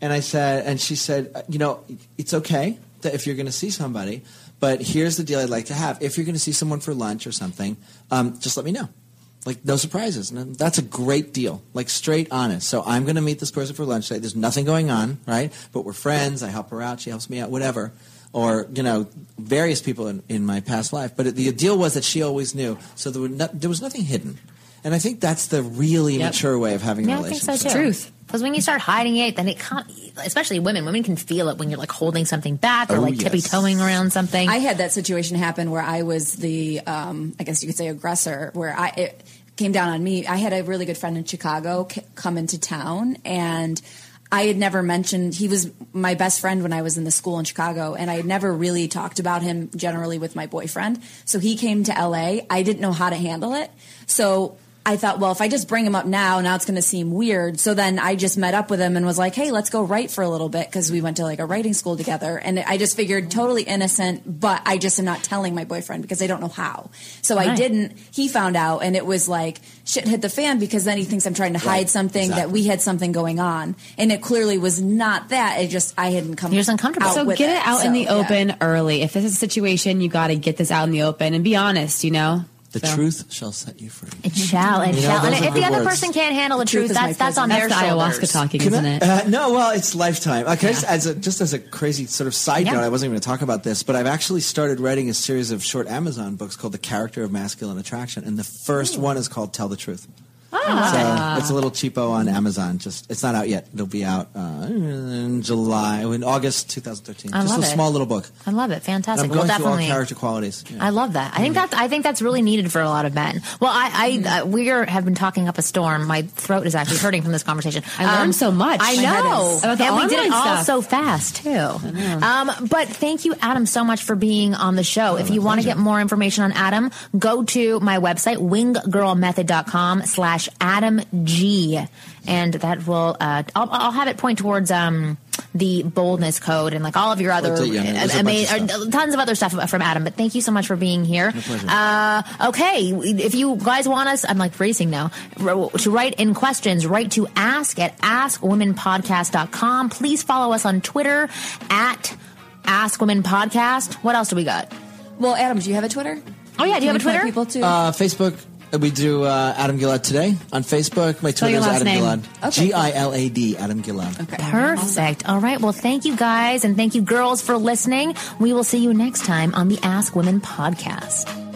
And I said, and she said, uh, you know, it's okay that if you're going to see somebody, but here's the deal I'd like to have. If you're going to see someone for lunch or something, um, just let me know. Like, no surprises. And that's a great deal. Like, straight honest. So I'm going to meet this person for lunch today. There's nothing going on, right? But we're friends. I help her out. She helps me out, whatever. Or, you know, various people in, in my past life. But the deal was that she always knew. So there, were no, there was nothing hidden. And I think that's the really Yep. mature way of having Yeah, a I think relationship. so too. Truth. Because when you start hiding it, then it can't. Especially women, women can feel it when you're like holding something back or Oh, like yes. tippy toeing around something. I had that situation happen where I was the, um, I guess you could say, aggressor. Where I it came down on me. I had a really good friend in Chicago c- come into town, and I had never mentioned he was my best friend when I was in the school in Chicago, and I had never really talked about him generally with my boyfriend. So he came to LA. I didn't know how to handle it, so. I thought, well, if I just bring him up now, now it's going to seem weird. So then I just met up with him and was like, hey, let's go write for a little bit because we went to like a writing school together. And I just figured totally innocent, but I just am not telling my boyfriend because I don't know how. So I didn't. He found out and it was like shit hit the fan because then he thinks I'm trying to Right, hide something that we had something going on. And it clearly was not that. It just, I hadn't come You're just uncomfortable. out So with get it out in So, the yeah. open early. If this is a situation, you got to get this out in the open and be honest. You know, The So- truth shall set you free. it shall and You know, shall. And if the other words. person can't handle the, truth truth, that's that's on That's their the shoulders. ayahuasca talking, Can isn't I- it? Uh, no, well, it's lifetime. Okay, just as a, just as a crazy sort of side Yeah. note, I wasn't even going to talk about this, but I've actually started writing a series of short Amazon books called "The Character of Masculine Attraction," and the first one is called "Tell the Truth." Ah. So it's a little cheapo on Amazon. Just it's not out yet. It'll be out uh, in July, in August 2013. I just love a it. small little book. I love it. And Fantastic. I'm Well, going through all definitely. character qualities. Yeah. I love that. I think that's I think that's really needed for a lot of men. Well, I, I uh, we are, have been talking up a storm. My throat is actually hurting from this conversation. Um, I learned so much. I My head know, is- About the and we did it online all stuff. so fast too. Um, but thank you, Adam, so much for being on the show. if you want to get more information on Adam, go to my website winggirlmethod.com slash Adam G, and that will uh, I'll, I'll have it point towards um the boldness code and like all of your other Well, yeah, there's uh, bunch of or tons of other stuff from Adam. But thank you so much for being here. Uh, okay, if you guys want us, I'm like racing now, to write in questions, write to ask at askwomenpodcast.com. Please follow us on Twitter at Ask Women Podcast. What else do we got? Well, Adam, do you have a Twitter? Oh, yeah, do you have a Can we point Twitter? People too. Uh, Facebook. We do uh, Adam Gilad today on Facebook. My Twitter is Adam name. Gilad. Okay. G I L A D. Adam Gilad. okay. Perfect. All right. Well, thank you guys and thank you girls for listening. We will see you next time on the Ask Women podcast.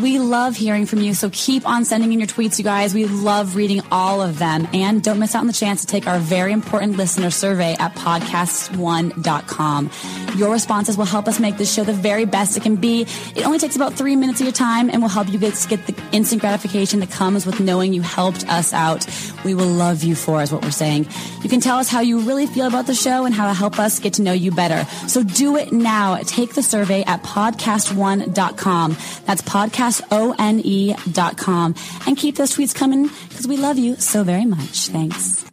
We love hearing from you, so keep on sending in your tweets, you guys. We love reading all of them. And don't miss out on the chance to take our very important listener survey at podcast1.com. Your responses will help us make this show the very best it can be. It only takes about three minutes of your time and will help you get, get the instant gratification that comes with knowing you helped us out. We will love you for, is what we're saying. You can tell us how you really feel about the show and how to help us get to know you better. So do it now. Take the survey at podcast1.com. That's podcastone.com. And keep those tweets coming because we love you so very much. Thanks.